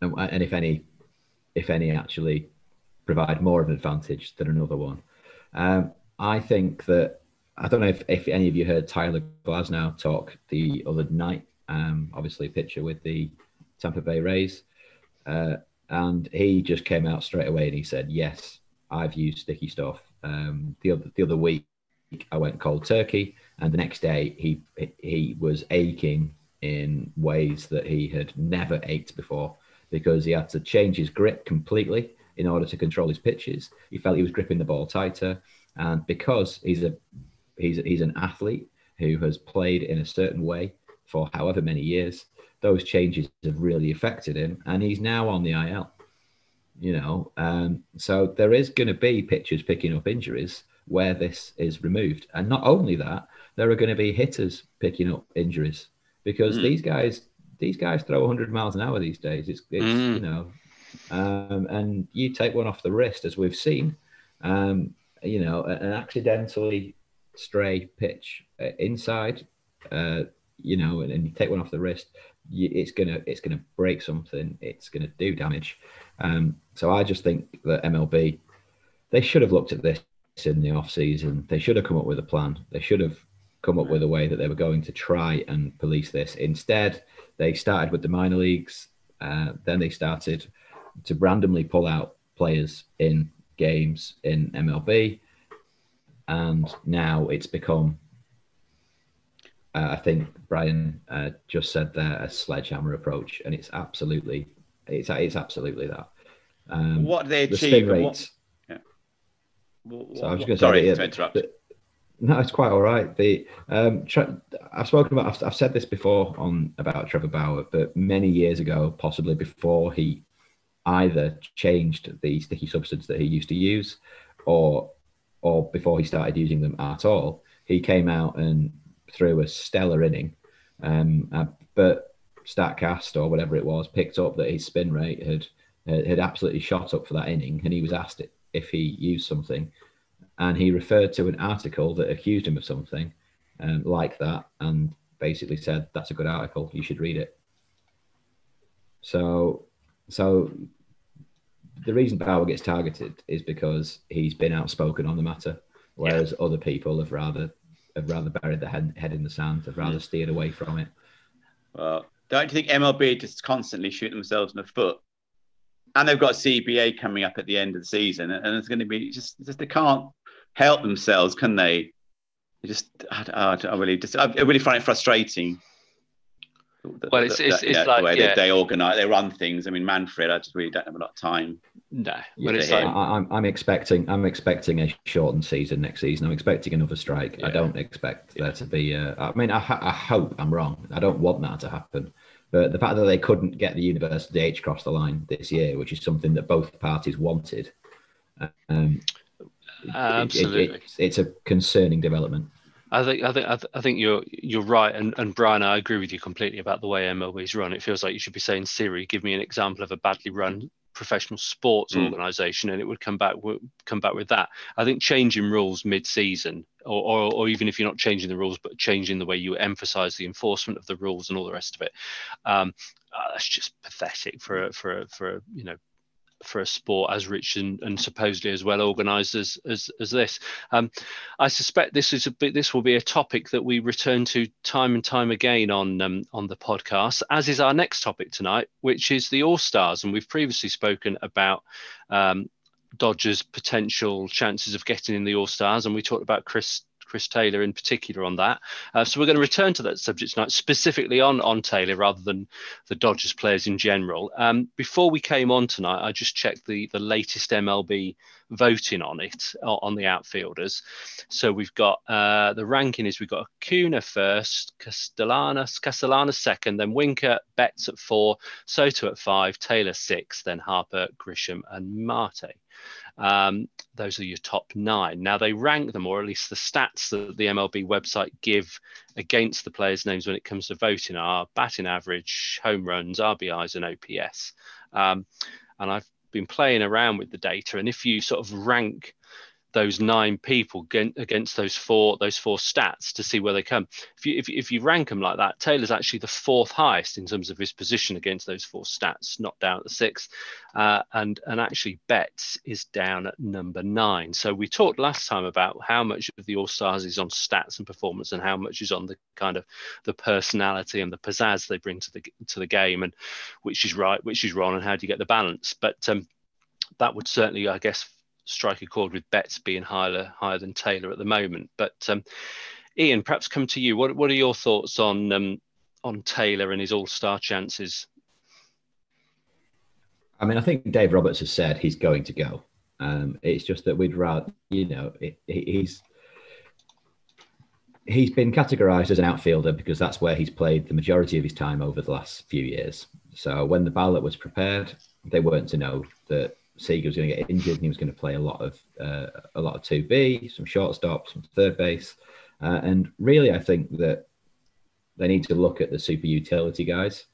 and, and if any, if any, actually provide more of an advantage than another one. Um, I think that I don't know if, if any of you heard Tyler Glasnow talk the other night. Um, obviously, pitcher with the Tampa Bay Rays, uh, and he just came out straight away and he said, "Yes, I've used sticky stuff." Um, the other the other week, I went cold turkey, and the next day he he was aching in ways that he had never ached before because he had to change his grip completely in order to control his pitches. He felt he was gripping the ball tighter, and because he's a he's he's an athlete who has played in a certain way for however many years, those changes have really affected him, and he's now on the IL. You know, um, so there is going to be pitchers picking up injuries where this is removed, and not only that, there are going to be hitters picking up injuries because Mm. these guys these guys throw 100 miles an hour these days. It's, it's Mm. you know, um, and you take one off the wrist as we've seen, um, you know, an accidentally stray pitch uh, inside, uh, you know, and, and you take one off the wrist, you, it's gonna it's gonna break something. It's gonna do damage. Um, so I just think that MLB they should have looked at this in the off season. They should have come up with a plan. They should have come up with a way that they were going to try and police this. Instead, they started with the minor leagues. Uh, then they started to randomly pull out players in games in MLB, and now it's become. Uh, I think Brian uh, just said there a sledgehammer approach, and it's absolutely, it's it's absolutely that. Um, what they the achieve? and rates. What, what, So I was going to sorry say, to interrupt. the- no, it's quite all right. The um, I've spoken about, I've, I've said this before on about Trevor Bauer, but many years ago, possibly before he either changed the sticky substance that he used to use, or or before he started using them at all, he came out and threw a stellar inning. Um, but Statcast or whatever it was picked up that his spin rate had had had absolutely shot up for that inning, and he was asked if he used something, and he referred to an article that accused him of something um, like that, and basically said that's a good article, you should read it. So, so the reason Bauer gets targeted is because he's been outspoken on the matter, whereas other people have rather have rather buried their head, head in the sand, have rather steered away from it. Well, don't you think MLB just constantly shoot themselves in the foot? And they've got CBA coming up at the end of the season, and it's going to be just, just they can't help themselves, can they? They just, I, I, I really, just, I really find it frustrating. The- Well, it's- the- it's- the- it's yeah, like- the way yeah. they, they organize, they run things. I mean, Manfred, I just really don't have a lot of time. No, Yeah, but it's like I, I'm, I'm expecting I'm expecting a shortened season next season. I'm expecting another strike. I don't expect there to be. A, I mean, I, I hope I'm wrong. I don't want that to happen. But the fact that they couldn't get the universal DH across the line this year, which is something that both parties wanted, um, it- it- Absolutely. it's, it's a concerning development. I think I think I, th- I think you're you're right, and and Brian, I agree with you completely about the way MLB's run. It feels like you should be saying Siri, give me an example of a badly run professional sports Mm. organization, and it would come back w- come back with that. I think changing rules mid-season, or, or or even if you're not changing the rules, but changing the way you emphasize the enforcement of the rules and all the rest of it, um, uh, that's just pathetic for a, for a, for a, you know for a sport as rich and, and supposedly as well organised as, as as this. Um, I suspect this is a bit, this will be a topic that we return to time and time again on um, on the podcast, as is our next topic tonight, which is the All Stars, and we've previously spoken about. Um, Dodgers' potential chances of getting in the All Stars, and we talked about Chris Chris Taylor in particular on that. Uh, so we're going to return to that subject tonight, specifically on on Taylor rather than the Dodgers players in general. Um, before we came on tonight, I just checked the the latest MLB voting on it on the outfielders. So we've got uh, the ranking is we've got Acuna first, Castellanos, Castellanos second, then Winker, Betts at four, Soto at five, Taylor six, then Harper, Grisham, and Marte. Um, those are your top nine. Now they rank them, or at least the stats that the MLB website give against the players' names when it comes to voting are batting average, home runs, RBIs, and OPS. Um, and I've been playing around with the data, and if you sort of rank those nine people against those four those four stats to see where they come. If you if, if you rank them like that, Taylor's actually the fourth highest in terms of his position against those four stats, not down at the sixth, uh, and and actually Betts is down at number nine. So we talked last time about how much of the All Stars is on stats and performance, and how much is on the kind of the personality and the pizzazz they bring to the to the game, and which is right, which is wrong, and how do you get the balance? But um, that would certainly, I guess, strike a chord with Betts being higher higher than Taylor at the moment. But um, Ian, perhaps come to you. What what are your thoughts on um, on Taylor and his All Star chances? I mean, I think Dave Roberts has said he's going to go. Um, it's just that we'd rather, you know, it, he's he's been categorized as an outfielder because that's where he's played the majority of his time over the last few years. So when the ballot was prepared, they weren't to know that Seager was going to get injured and he was going to play a lot of uh, a lot of two B, some shortstop, some third base, uh, and really I think that they need to look at the super utility guys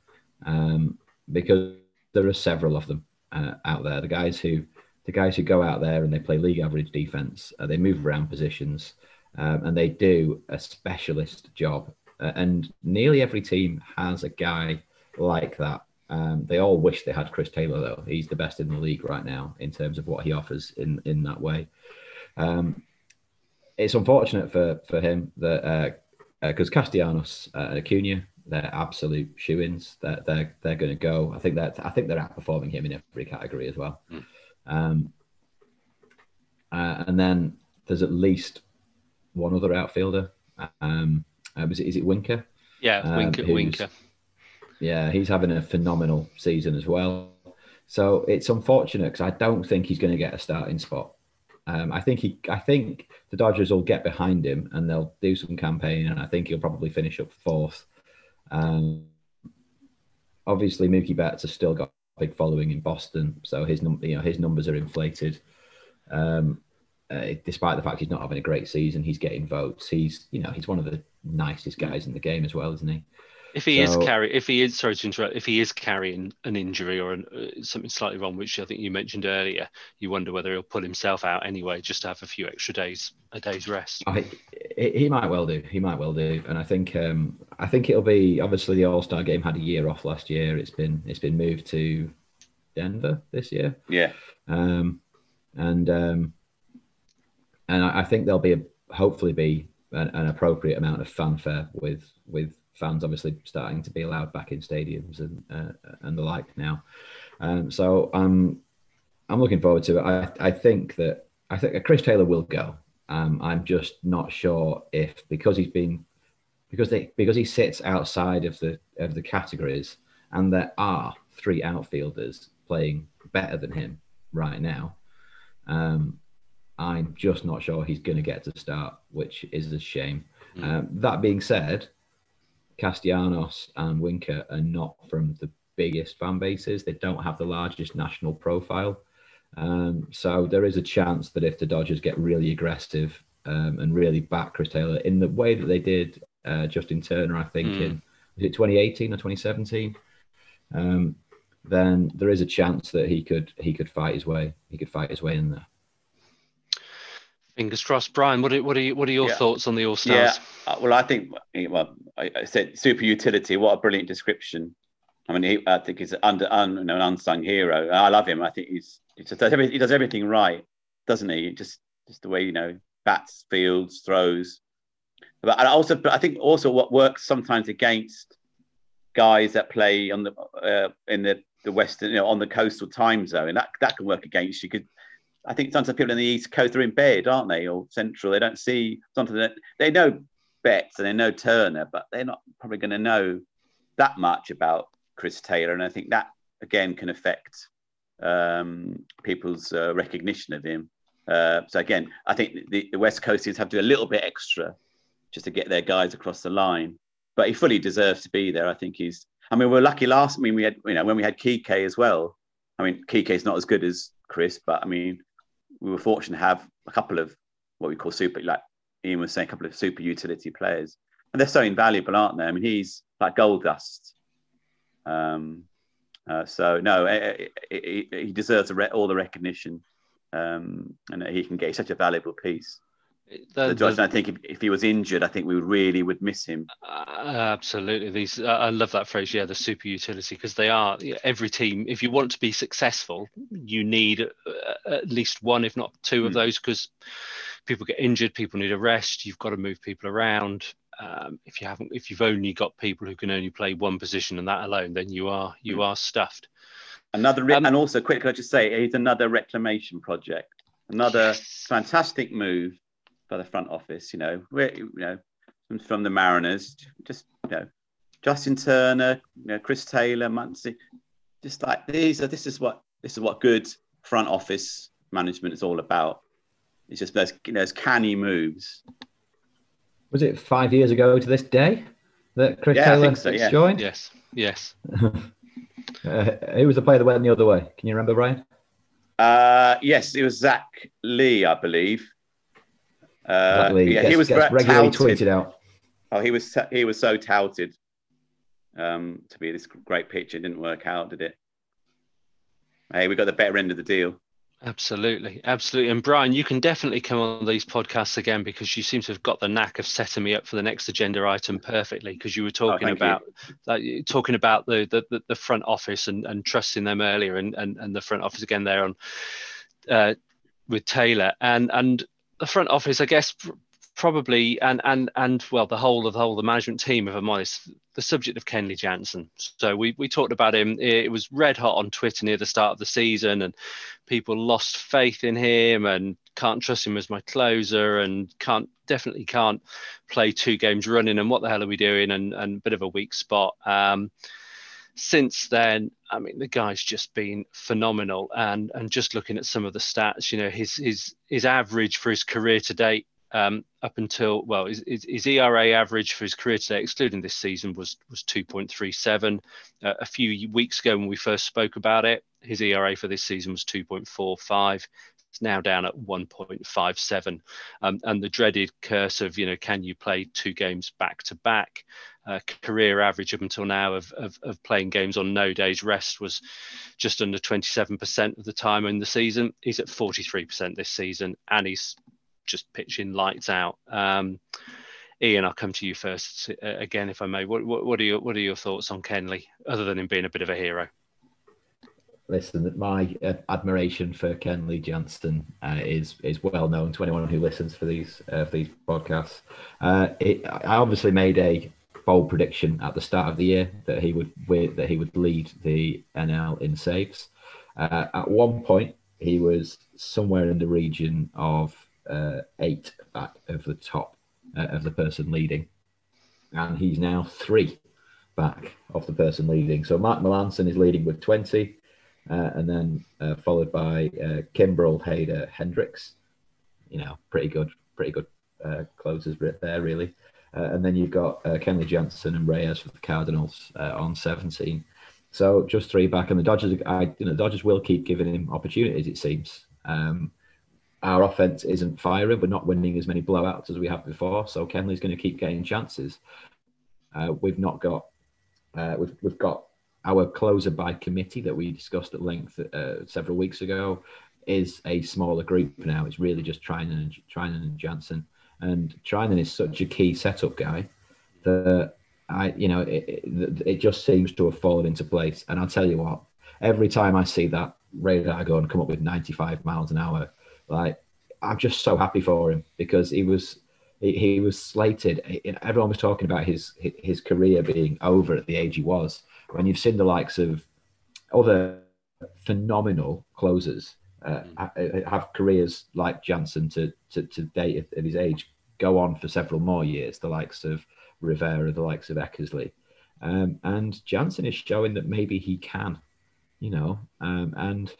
um, because there are several of them uh, out there. The guys who the guys who go out there and they play league average defense, uh, they move around positions, um, and they do a specialist job. Uh, and nearly every team has a guy like that um, they all wish they had Chris Taylor though. He's the best in the league right now in terms of what he offers in in that way. Um, it's unfortunate for for him that because uh, uh, Castellanos uh, and Acuna they're absolute shoe-ins. They're they're, they're going to go. I think that I think they're outperforming him in every category as well. Mm. Um, uh, and then there's at least one other outfielder. Um, uh, is it is it Winker? Yeah, Winker. Um, Winker yeah, he's having a phenomenal season as well. So it's unfortunate because I don't think he's going to get a starting spot. Um, I think he, I think the Dodgers will get behind him and they'll do some campaign, and I think he'll probably finish up fourth. Um, obviously, Mookie Betts has still got a big following in Boston, so his num- you know his numbers are inflated. Um, uh, despite the fact he's not having a great season, he's getting votes. He's you know he's one of the nicest guys in the game as well, isn't he? If he so, is carry, if he is sorry to interrupt, if he is carrying an injury or an, uh, something slightly wrong, which I think you mentioned earlier, you wonder whether he'll pull himself out anyway, just to have a few extra days, a day's rest. I, he might well do. He might well do, and I think um, I think it'll be obviously the All Star game had a year off last year. It's been it's been moved to Denver this year. Yeah, um, and um, and I, I think there'll be a, hopefully be an, an appropriate amount of fanfare with with fans obviously starting to be allowed back in stadiums and uh, and the like now. Um, so I'm I'm looking forward to it. I I think that I think Chris Taylor will go. Um, I'm just not sure if because he's been because they because he sits outside of the of the categories and there are three outfielders playing better than him right now. Um, I'm just not sure he's going to get to start, which is a shame. Mm. Um, that being said, Castellanos and Winker are not from the biggest fan bases. They don't have the largest national profile. Um, so there is a chance that if the Dodgers get really aggressive um, and really back Chris Taylor in the way that they did uh, Justin Turner, I think mm. in was it 2018 or 2017, um, then there is a chance that he could he could fight his way he could fight his way in there. Fingers crossed, Brian. What are, what are, you, what are your yeah. thoughts on the All Stars? Yeah, uh, well, I think well, I, said super utility. What a brilliant description. I mean, he, I think he's under un, you know, an unsung hero. I love him. I think he's he just does everything, he does everything right, doesn't he? Just just the way you know bats, fields, throws. But I also, but I think also what works sometimes against guys that play on the uh, in the the western, you know, on the coastal time zone, that that can work against you. Because I think sometimes people in the east coast are in bed, aren't they, or central? They don't see something that they know Betts and they know Turner, but they're not probably going to know that much about Chris Taylor, and I think that again can affect um, people's uh, recognition of him. Uh, so again, I think the, the West Coasters have to do a little bit extra just to get their guys across the line. But he fully deserves to be there. I think he's. I mean, we are lucky last. I mean, we had you know when we had Kike as well. I mean, Kike is not as good as Chris, but I mean, we were fortunate to have a couple of what we call super, like Ian was saying, a couple of super utility players, and they're so invaluable, aren't they? I mean, he's like gold dust. Um, uh, so no, he, he, he deserves all the recognition, um, and he can get such a valuable piece. The, so Josh, I think if, if, he was injured, I think we really would miss him. Uh, absolutely, these uh, I love that phrase. Yeah, the super utility because they are every team. If you want to be successful, you need uh, at least one, if not two, of hmm. those because people get injured, people need a rest. You've got to move people around. Um, if you haven't, if you've only got people who can only play one position and that alone, then you are you mm. are stuffed. Another re- um, and also quickly, I just say it's another reclamation project. Another yes. fantastic move by the front office. You know, we're, you know, from the Mariners, just you know, Justin Turner, you know, Chris Taylor, Muncy, just like these are. This is what this is what good front office management is all about. It's just those you know, those canny moves. Was it five years ago to this day that Chris yeah, Taylor so, yeah. joined? Yes, yes. <laughs> uh, who was the player that went the other way? Can you remember, Ryan? Uh, yes, it was Zach Lee, I believe. Uh, yeah, gets, he was regularly touted. tweeted out. Oh, he was he was so touted um, to be this great pitcher. It didn't work out, did it? Hey, we got the better end of the deal. Absolutely, absolutely. And Brian, you can definitely come on these podcasts again because you seem to have got the knack of setting me up for the next agenda item perfectly. Because you were oh, talking oh, about like, talking about the, the the front office and, and trusting them earlier, and, and and the front office again there on uh, with Taylor and and the front office, I guess, probably and and and well, the whole of the whole of the management team, if I'm honest, the subject of Kenley Jansen. So we we talked about him. It was red hot on Twitter near the start of the season, and people lost faith in him and can't trust him as my closer and can't definitely can't play two games running. And what the hell are we doing? And and bit of a weak spot. Um, since then, I mean, the guy's just been phenomenal. And and just looking at some of the stats, you know, his his his average for his career to date, um, up until well, his, his, ERA average for his career to date, excluding this season, was was 2.37. Uh, a few weeks ago, when we first spoke about it, his ERA for this season was 2.45. It's now down at 1.57. Um, and the dreaded curse of, you know, can you play two games back to back? Uh, career average up until now of, of, of, playing games on no days rest was just under 27% of the time in the season. He's at 43% this season and he's just pitching lights out. Um, Ian, I'll come to you first uh, again, if I may. What, what, what, are your what are your thoughts on Kenley, other than him being a bit of a hero? Listen, my uh, admiration for Kenley Jansen uh, is is well known to anyone who listens for these uh, for these podcasts. Uh, it, I obviously made a bold prediction at the start of the year that he would that he would lead the NL in saves. Uh, at one point, he was somewhere in the region of uh, eight back of the top of the person leading, and he's now three back of the person leading. So Mark Melancon is leading with twenty. Uh, and then uh, followed by uh, Kimbrel, Hader, Hendriks. You know, pretty good, pretty good uh, closers there, really. Uh, and then you've got uh, Kenley Jansen and Reyes for the Cardinals on 17. So just three back, and the Dodgers, I, you know, the Dodgers will keep giving him opportunities. It seems. Um, our offense isn't firing. We're not winning as many blowouts as we have before. So Kenley's going to keep getting chances. we've not got. we've we've got our closer by committee that we discussed at length uh, several weeks ago is a smaller group now. It's really just Treinen and Treinen and Jansen. And Treinen is such a key setup guy that I, you know, it, it, it just seems to have fallen into place. And I'll tell you what, every time I see that radar go and come up with 95 miles an hour, like I'm just so happy for him because he was he was slated. Everyone was talking about his his career being over at the age he was. When you've seen the likes of other phenomenal closers uh, have careers like Jansen to, to, to date at, his age go on for several more years, the likes of Rivera, the likes of Eckersley. Um, and Jansen is showing that maybe he can, you know, um, and,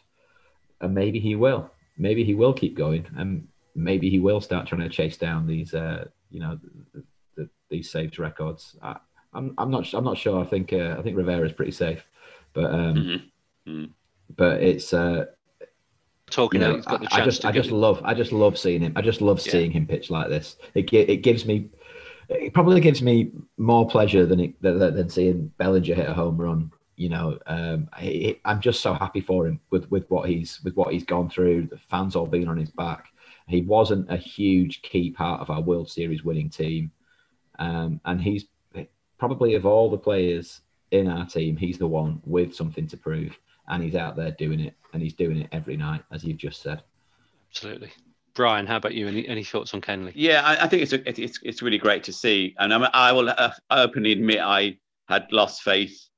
and maybe he will. Maybe he will keep going, and maybe he will start trying to chase down these, uh, you know, the, the, these saves records. I, I'm, I'm not I'm not sure. I think uh, I think Rivera is pretty safe, but um, mm-hmm. Mm. but it's uh, talking. You know, I, I, just I just love I just love seeing him. I just love yeah. seeing him pitch like this. It it gives me it probably gives me more pleasure than it, than, than seeing Bellinger hit a home run. You know, um, I, I'm just so happy for him with with what he's with what he's gone through. The fans all being on his back. He wasn't a huge key part of our World Series winning team, um, and he's probably of all the players in our team, he's the one with something to prove and he's out there doing it, and he's doing it every night, as you've just said. Absolutely. Brian, how about you? Any, any thoughts on Kenley? Yeah, I, I think it's, a, it's it's really great to see, and I, I will uh, openly admit I had lost faith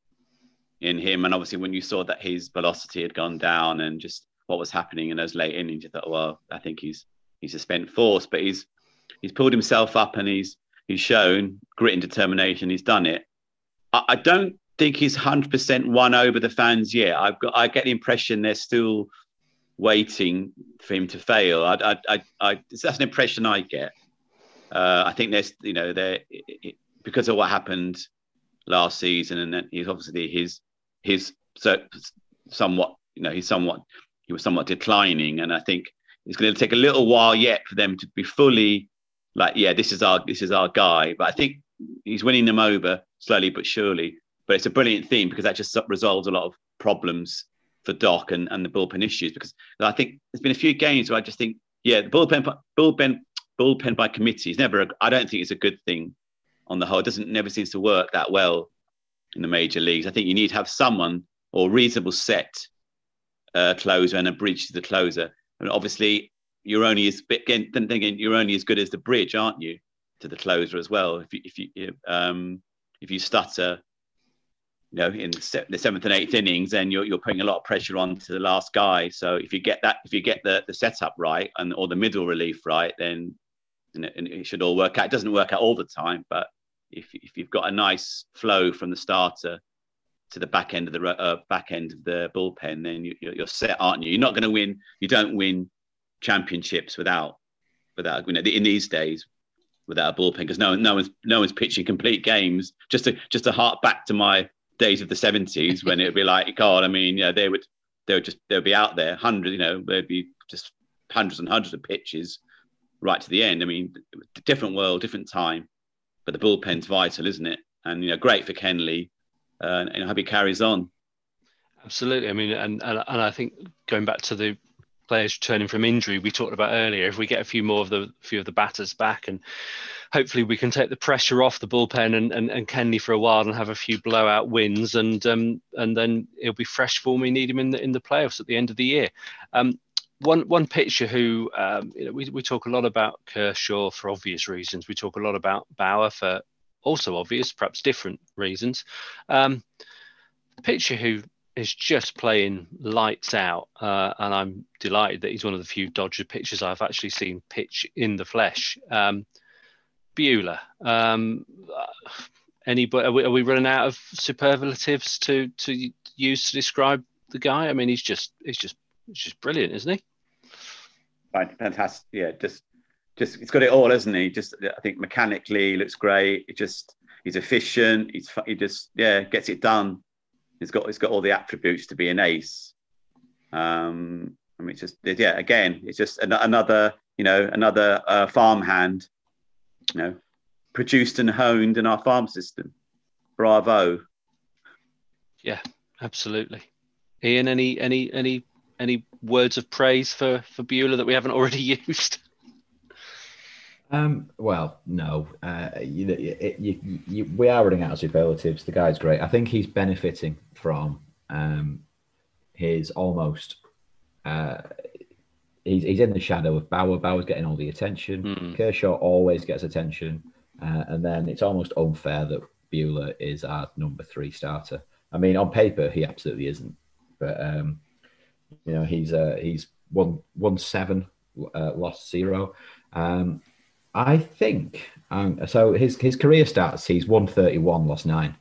in him, and obviously when you saw that his velocity had gone down and just what was happening in those late innings, you thought, well, I think he's he's a spent force, but he's he's pulled himself up and he's he's shown grit and determination. He's done it. I, I don't think he's 100% won over the fans yet. I've got, I get the impression they're still waiting for him to fail. I, I, I, I that's an impression I get. Uh, I think there's, you know, there because of what happened last season, and then he's obviously his his so somewhat, you know, he's somewhat he was somewhat declining, and I think it's going to take a little while yet for them to be fully like, yeah, this is our this is our guy. But I think he's winning them over slowly but surely. But it's a brilliant theme because that just resolves a lot of problems for Doc and, and the bullpen issues. Because I think there's been a few games where I just think, yeah, the bullpen bullpen bullpen by committee is never. I don't think it's a good thing on the whole. It doesn't never seems to work that well in the major leagues. I think you need to have someone or reasonable set uh, closer and a bridge to the closer. And obviously, you're only as again, again, you're only as good as the bridge, aren't you, to the closer as well? If you if you um, if you stutter you know, in the seventh and eighth innings, then you're, you're putting a lot of pressure on to the last guy. So if you get that, if you get the, the setup right and or the middle relief right, then and it, and it should all work out. It doesn't work out all the time, but if if you've got a nice flow from the starter to the back end of the uh, back end of the bullpen, then you, you're set, aren't you? You're not going to win. You don't win championships without without you know in these days without a bullpen because no no one's no one's pitching complete games. Just to just to hark back to my days of the 70s when it'd be like, God, I mean, yeah, they would, they would just, they would be out there, hundreds, you know, there'd be just hundreds and hundreds of pitches right to the end. I mean, different world, different time, but the bullpen's vital, isn't it? And, you know, great for Kenley uh, and I hope he carries on. Absolutely. I mean, and, and, and I think going back to the players returning from injury we talked about earlier, if we get a few more of the few of the batters back and hopefully we can take the pressure off the bullpen and, and, and Kenley for a while and have a few blowout wins and um, and then he'll be fresh for we need him in the in the playoffs at the end of the year. Um, one one pitcher who um, you know we, we talk a lot about Kershaw for obvious reasons. We talk a lot about Bauer for also obvious, perhaps different reasons. Um, pitcher who is just playing lights out, uh, and I'm delighted that he's one of the few Dodger pitchers I've actually seen pitch in the flesh. Um, Buehler, um, any, are we, are we running out of superlatives to to use to describe the guy? I mean, he's just he's just he's just brilliant, isn't he? Fantastic, yeah. Just just he's got it all, hasn't he? Just I think mechanically he looks great. It just he's efficient. He's he just yeah gets it done he's got he's got all the attributes to be an ace. Um, I mean, it's just yeah. Again, it's just an, another you know another uh, farmhand, you know, produced and honed in our farm system. Bravo. Yeah, absolutely. Ian, any any any any words of praise for for Buehler that we haven't already <laughs> used? Um, well, no. Uh, you, you, you, you, we are running out of superlatives. The guy's great. I think he's benefiting from um, his almost. Uh, he's, he's in the shadow of Bauer. Bauer's getting all the attention. Mm. Kershaw always gets attention. Uh, and then it's almost unfair that Buehler is our number three starter. I mean, on paper, he absolutely isn't. But, um, you know, he's uh, he's won, won seven, uh, lost zero. Um, I think um, so. His his career starts. he's one thirty one, lost nine.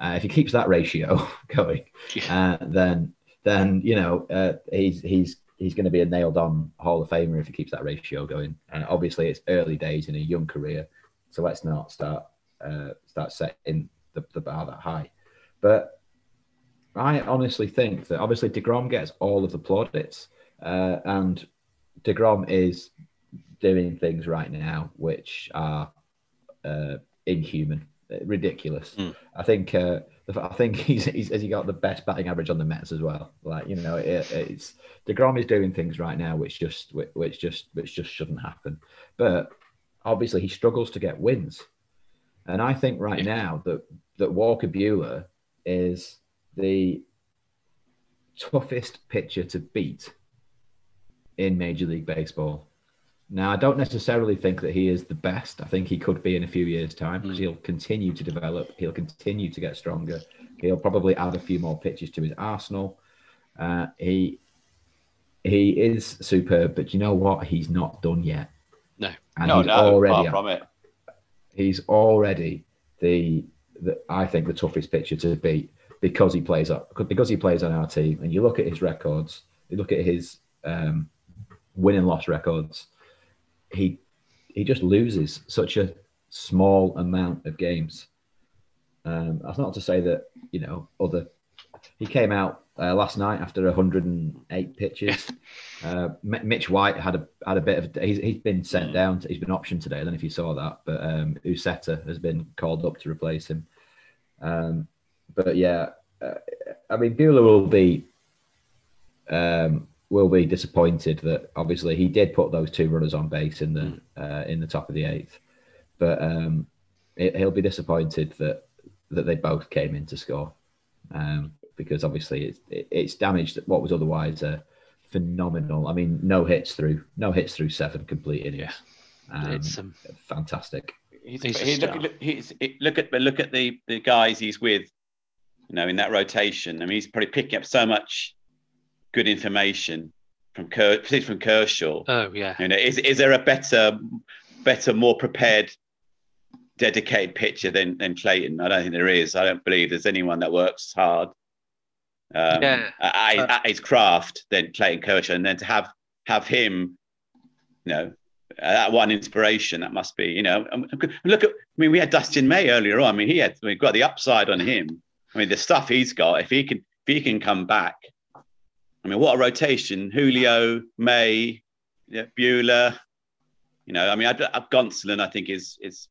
Uh, if he keeps that ratio <laughs> going, uh, then then you know uh, he's he's he's going to be a nailed on Hall of Famer if he keeps that ratio going. And obviously, it's early days in a young career, so let's not start uh, start setting the, the bar that high. But I honestly think that obviously deGrom gets all of the plaudits, uh, and deGrom is doing things right now which are uh, inhuman, ridiculous. Mm. I think uh, I think <laughs> he's, he's has he got the best batting average on the Mets as well. Like you know, it, it's deGrom is doing things right now which just which just which just shouldn't happen. But obviously, he struggles to get wins, and I think right Yeah. now that that Walker Buehler is the toughest pitcher to beat in Major League Baseball. Now, I don't necessarily think that he is the best. I think he could be in a few years' time because he'll continue to develop. He'll continue to get stronger. He'll probably add a few more pitches to his arsenal. Uh, he he is superb, but you know what? He's not done yet. No. and no, he's no, already far from it. he's already the, the I think the toughest pitcher to beat because he plays up because he plays on our team. And you look at his records, you look at his um, win and loss records. He he just loses such a small amount of games. Um, that's not to say that you know other. He came out uh, last night after 108 pitches. Uh, M- Mitch White had a had a bit of. He's, he's been sent down. To, he's been optioned today. I don't know if you saw that, but um, Uceta has been called up to replace him. Um, but yeah, uh, I mean, Buehler will be um, will be disappointed that obviously he did put those two runners on base in the uh, in the top of the eighth, but um, it, he'll be disappointed that that they both came in to score um, because obviously it's it, it's damaged what was otherwise a phenomenal. I mean, no hits through no hits through seven complete innings. Um, It's, um, fantastic. He's, He's a he, look, star. look, he's, he- look at but look at the the guys he's with, you know, in that rotation. I mean, he's probably picking up so much good information from Ker, particularly from Kershaw. oh yeah, You know, is is there a better, better, more prepared, dedicated pitcher than than Clayton? I don't think there is. I don't believe there's anyone that works hard. Um, Yeah. at, at his craft than Clayton Kershaw, and then to have have him, you know, uh, that one inspiration that must be, you know, um, look at. I mean, we had Dustin May earlier on. I mean, he had we've got the upside on him. I mean, the stuff he's got. If he can, if he can come back, I mean, what a rotation! Julio, May, yeah, Buehler. You know, I mean, I, I, Gonsolin, I think is is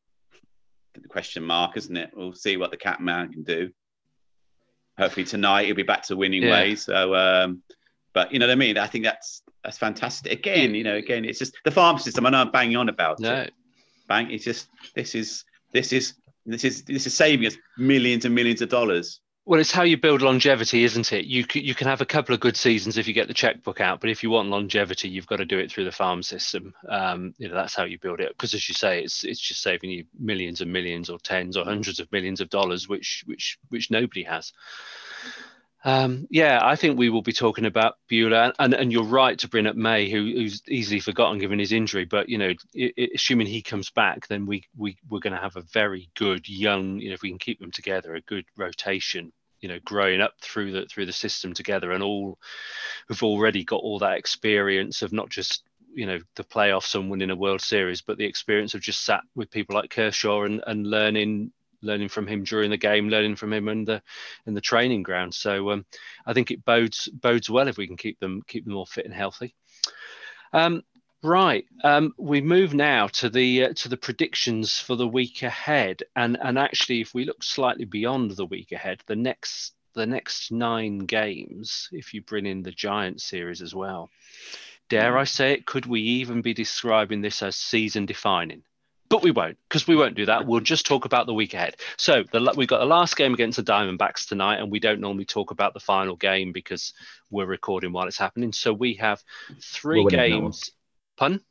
the question mark, isn't it? We'll see what the cat man can do. Hopefully tonight he'll be back to winning Yeah. ways. So, um, but you know what I mean. I think that's that's fantastic. Again, you know, again, it's just the farm system. I know I'm banging on about no, it. Bang. It's just this is this is this is this is saving us millions and millions of dollars. Well, it's how you build longevity, isn't it? You you can have a couple of good seasons if you get the checkbook out, but if you want longevity, you've got to do it through the farm system. Um, you know that's how you build it. Because as you say, it's it's just saving you millions and millions, or tens or hundreds of millions of dollars, which which which nobody has. Um, yeah, I think we will be talking about Buehler, and, and you're right to bring up May, who, who's easily forgotten given his injury. But you know, i i assuming he comes back, then we we we're going to have a very good young. You know, if we can keep them together, a good rotation. You know, growing up through the through the system together, and all who've already got all that experience of not just you know the playoffs and winning a World Series, but the experience of just sat with people like Kershaw and and learning learning from him during the game, learning from him in the in the training ground. So um, I think it bodes bodes well if we can keep them keep them all fit and healthy. Um, right, um, we move now to the uh, to the predictions for the week ahead, and and actually, if we look slightly beyond the week ahead, the next the next nine games, if you bring in the Giant series as well, dare I say it, could we even be describing this as season defining? but we won't because we won't do that. We'll just talk about the week ahead. So the, we've got the last game against the Diamondbacks tonight, and we don't normally talk about the final game because we're recording while it's happening. So we have 3 We're winning that one. games. Pun?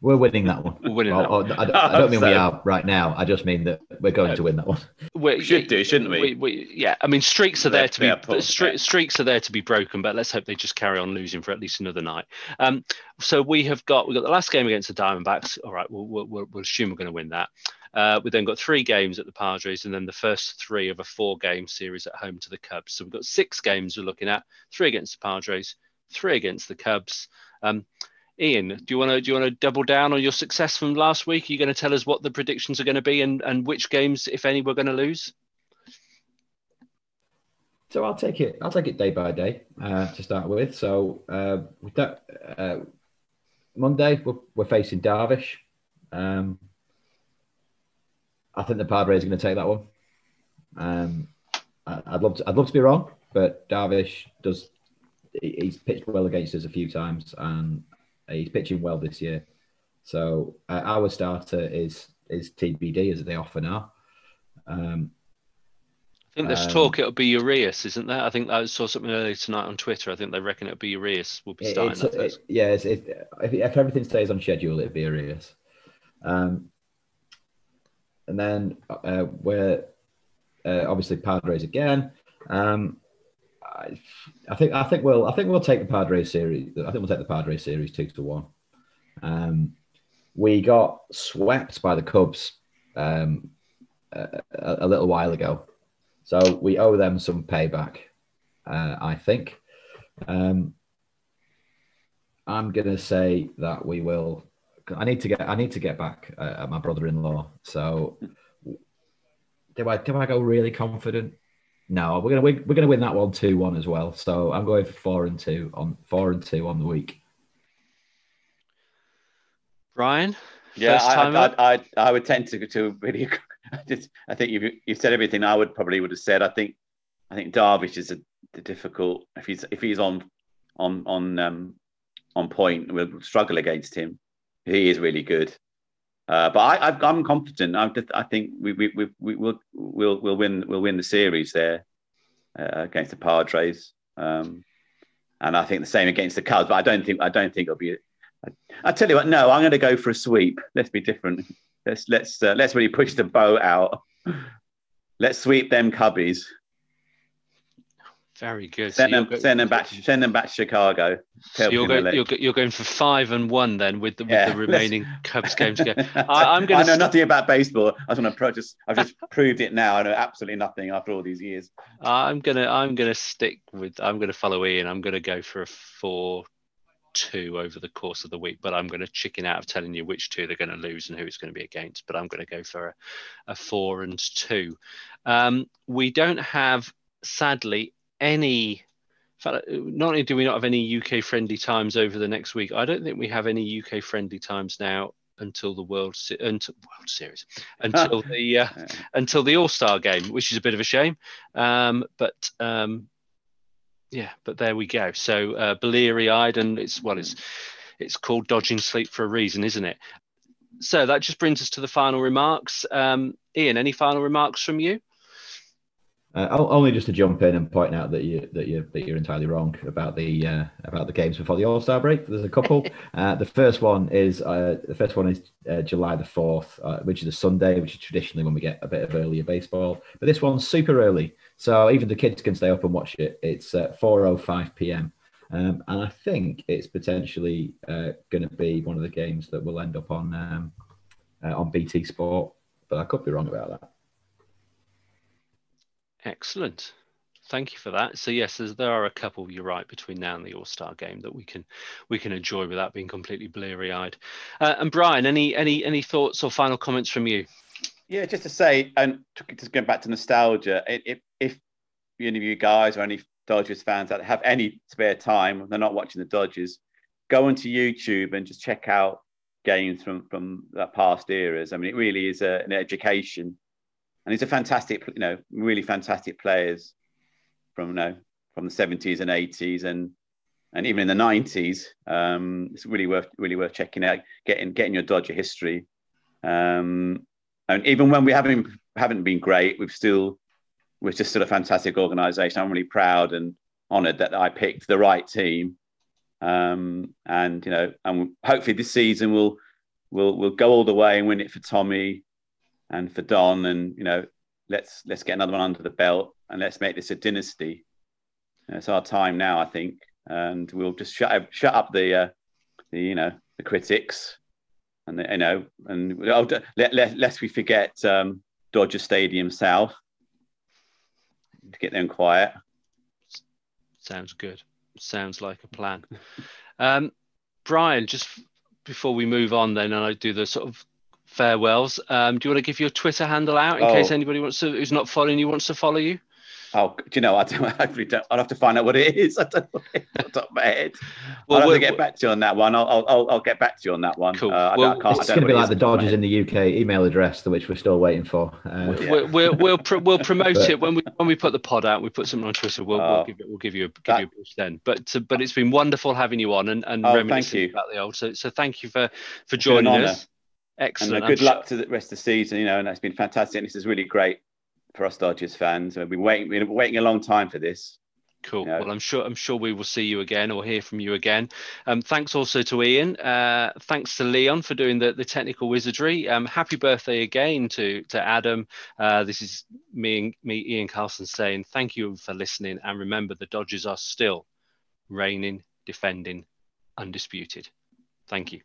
We're winning that one. We're winning Or- that or- I, don't- I <laughs> don't mean we are right now. I just mean that we're going No. to win that one. We We should do, shouldn't we? yeah, I mean streaks are there to be Paul, stre- yeah. streaks are there to be broken, but let's hope they just carry on losing for at least another night. Um, so we have got we got the last game against the Diamondbacks. All right, we'll we'll, we'll, we'll assume we're going to win that. Uh, we then got three games at the Padres, and then the first three of a four-game series at home to the Cubs. So we've got six games we're looking at: three against the Padres, three against the Cubs. Um, Ian, do you want to do you want to double down on your success from last week? Are you going to tell us what the predictions are going to be and, and which games, if any, we're going to lose? So I'll take it. I'll take it day by day uh, to start with. So uh, with that, uh, Monday we're, we're facing Darvish. Um, I think the Padres are going to take that one. Um, I- I'd love to. I'd love to be wrong, but Darvish does. He- He's pitched well against us a few times, and he's pitching well this year. So uh, our starter is is TBD as they often are. Um, I think there's Um, talk it'll be Urias, isn't there? I think I saw something earlier tonight on Twitter. I think they reckon it'll be Urias. Will be starting it's, that it- yeah, it's, it, if, if everything stays on schedule, it'll be Urias. Um, and then uh, we're uh, obviously Padres again. Um, I, think I think we'll I think we'll take the Padres series. I think we'll take the Padres series two to one. Um, we got swept by the Cubs um, a, a, a little while ago, so we owe them some payback. Uh, I think. Um, I'm gonna say that we will. I need to get. I need to get back uh, at my brother-in-law. So, do I do I go really confident? No, we're gonna win, we're gonna win that one two one as well. So I'm going for four and two on four and two on the week. Brian, Yeah, First I, time I. I, I, I would tend to to really. <laughs> I just, I think you've you've said everything I would probably would have said. I think, I think Darvish is a, a difficult if he's if he's on on on um on point, we'll struggle against him. He is really good. Uh, but I, I'm confident. I, I think we, we, we, we will we'll, we'll win we'll win the series there uh, against the Padres, um, and I think the same against the Cubs. But I don't think I don't think it'll be. I, I tell you what, no, I'm going to go for a sweep. Let's be different. Let's let's uh, let's really push the boat out. Let's sweep them Cubbies. Very good. Send So them go- send them back send them back to Chicago. so you're, going, you're, you're going for five and one then with the, with Yeah, the remaining <laughs> Cubs game to go. <laughs> I- I'm gonna I know st- nothing about baseball. I just want to just I've just proved it now. I know absolutely nothing after all these years. I'm gonna I'm gonna stick with I'm gonna follow Ian. I'm gonna go for a four two over the course of the week, but I'm gonna chicken out of telling you which two they're gonna lose and who it's gonna be against. But I'm gonna go for a, a four and two. Um, we don't have sadly any. Not only do we not have any UK friendly times over the next week, I don't think we have any UK friendly times now until the World Se- until World Series <laughs> until the uh, until the All Star game, which is a bit of a shame. Um, but um, yeah, but there we go. So uh, bleary eyed, and it's well, it's it's called dodging sleep for a reason, isn't it? So that just brings us to the final remarks. Um, Ian, any final remarks from you? Uh, only just to jump in and point out that you that you that you're entirely wrong about the uh, about the games before the All Star break. There's a couple. <laughs> uh, the first one is uh, the first one is uh, July the fourth, uh, which is a Sunday, which is traditionally when we get a bit of earlier baseball. But this one's super early, so even the kids can stay up and watch it. It's at 4:05 p.m. Um, and I think it's potentially uh, going to be one of the games that will end up on um, uh, on BT Sport, but I could be wrong about that. Excellent. Thank you for that. So yes, there are a couple. You're right between now and the All Star game that we can we can enjoy without being completely bleary eyed. Uh, and Brian, any any any thoughts or final comments from you? Yeah, just to say, and just going back to nostalgia, if if any of you guys or any Dodgers fans that have any spare time, they're not watching the Dodgers, go onto YouTube and just check out games from from that past eras. I mean, it really is a, an education, and it's a fantastic, you know, really fantastic players from you know from the seventies and eighties, and and even in the nineties, um, it's really worth really worth checking out, getting getting your Dodger history. Um, and even when we haven't haven't been great, we've still we're just still a fantastic organisation. I'm really proud and honoured that I picked the right team. Um, and you know, and hopefully this season we'll we'll we'll go all the way and win it for Tommy and for Don, and you know, let's let's get another one under the belt and let's make this a dynasty. It's our time now, I think, and we'll just shut up, shut up the uh, the you know the critics, and the, you know, and oh, let, let lest we forget um, Dodger Stadium South to get them quiet. Sounds good. Sounds like a plan. <laughs> um, Brian, just before we move on, then, and I do the sort of farewells. Um, do you want to give your Twitter handle out in Oh. case anybody wants to, who's not following you, wants to follow you? Oh, do you know? I don't. <laughs> I really don't. I'll have to find out what it is. <laughs> I don't know what off top of my head. <laughs> Well, I'll have we'll- to get back to you on that one. I'll, I'll, I'll, I'll get back to you on that one. Cool. Uh, I, Well, don't, I can't, It's going to be like the it is off Dodgers in the UK email address, which we're still waiting for. Um, Yeah. We'll, we'll, we'll, pro- we'll promote But- it when we when we put the pod out. We put something on Twitter. We'll, we'll Oh. give it. We'll give you a, give That- you a push then. But uh, but it's been wonderful having you on and, and Oh, thank reminiscing you. about the old. So so thank you for for been an joining honour. And Excellent. uh, I'm good sure- luck to the rest of the season. You know, and it's been fantastic. And this is really great for us Dodgers fans. We've been waiting, we've been waiting a long time for this. Cool. Well, I'm sure I'm sure we will see you again or hear from you again. Um, thanks also to Ian. Uh, thanks to Leon for doing the, the technical wizardry. Um, happy birthday again to to Adam. Uh, this is me and me, Ian Carlson, saying thank you for listening. And remember, the Dodgers are still reigning, defending, undisputed. Thank you.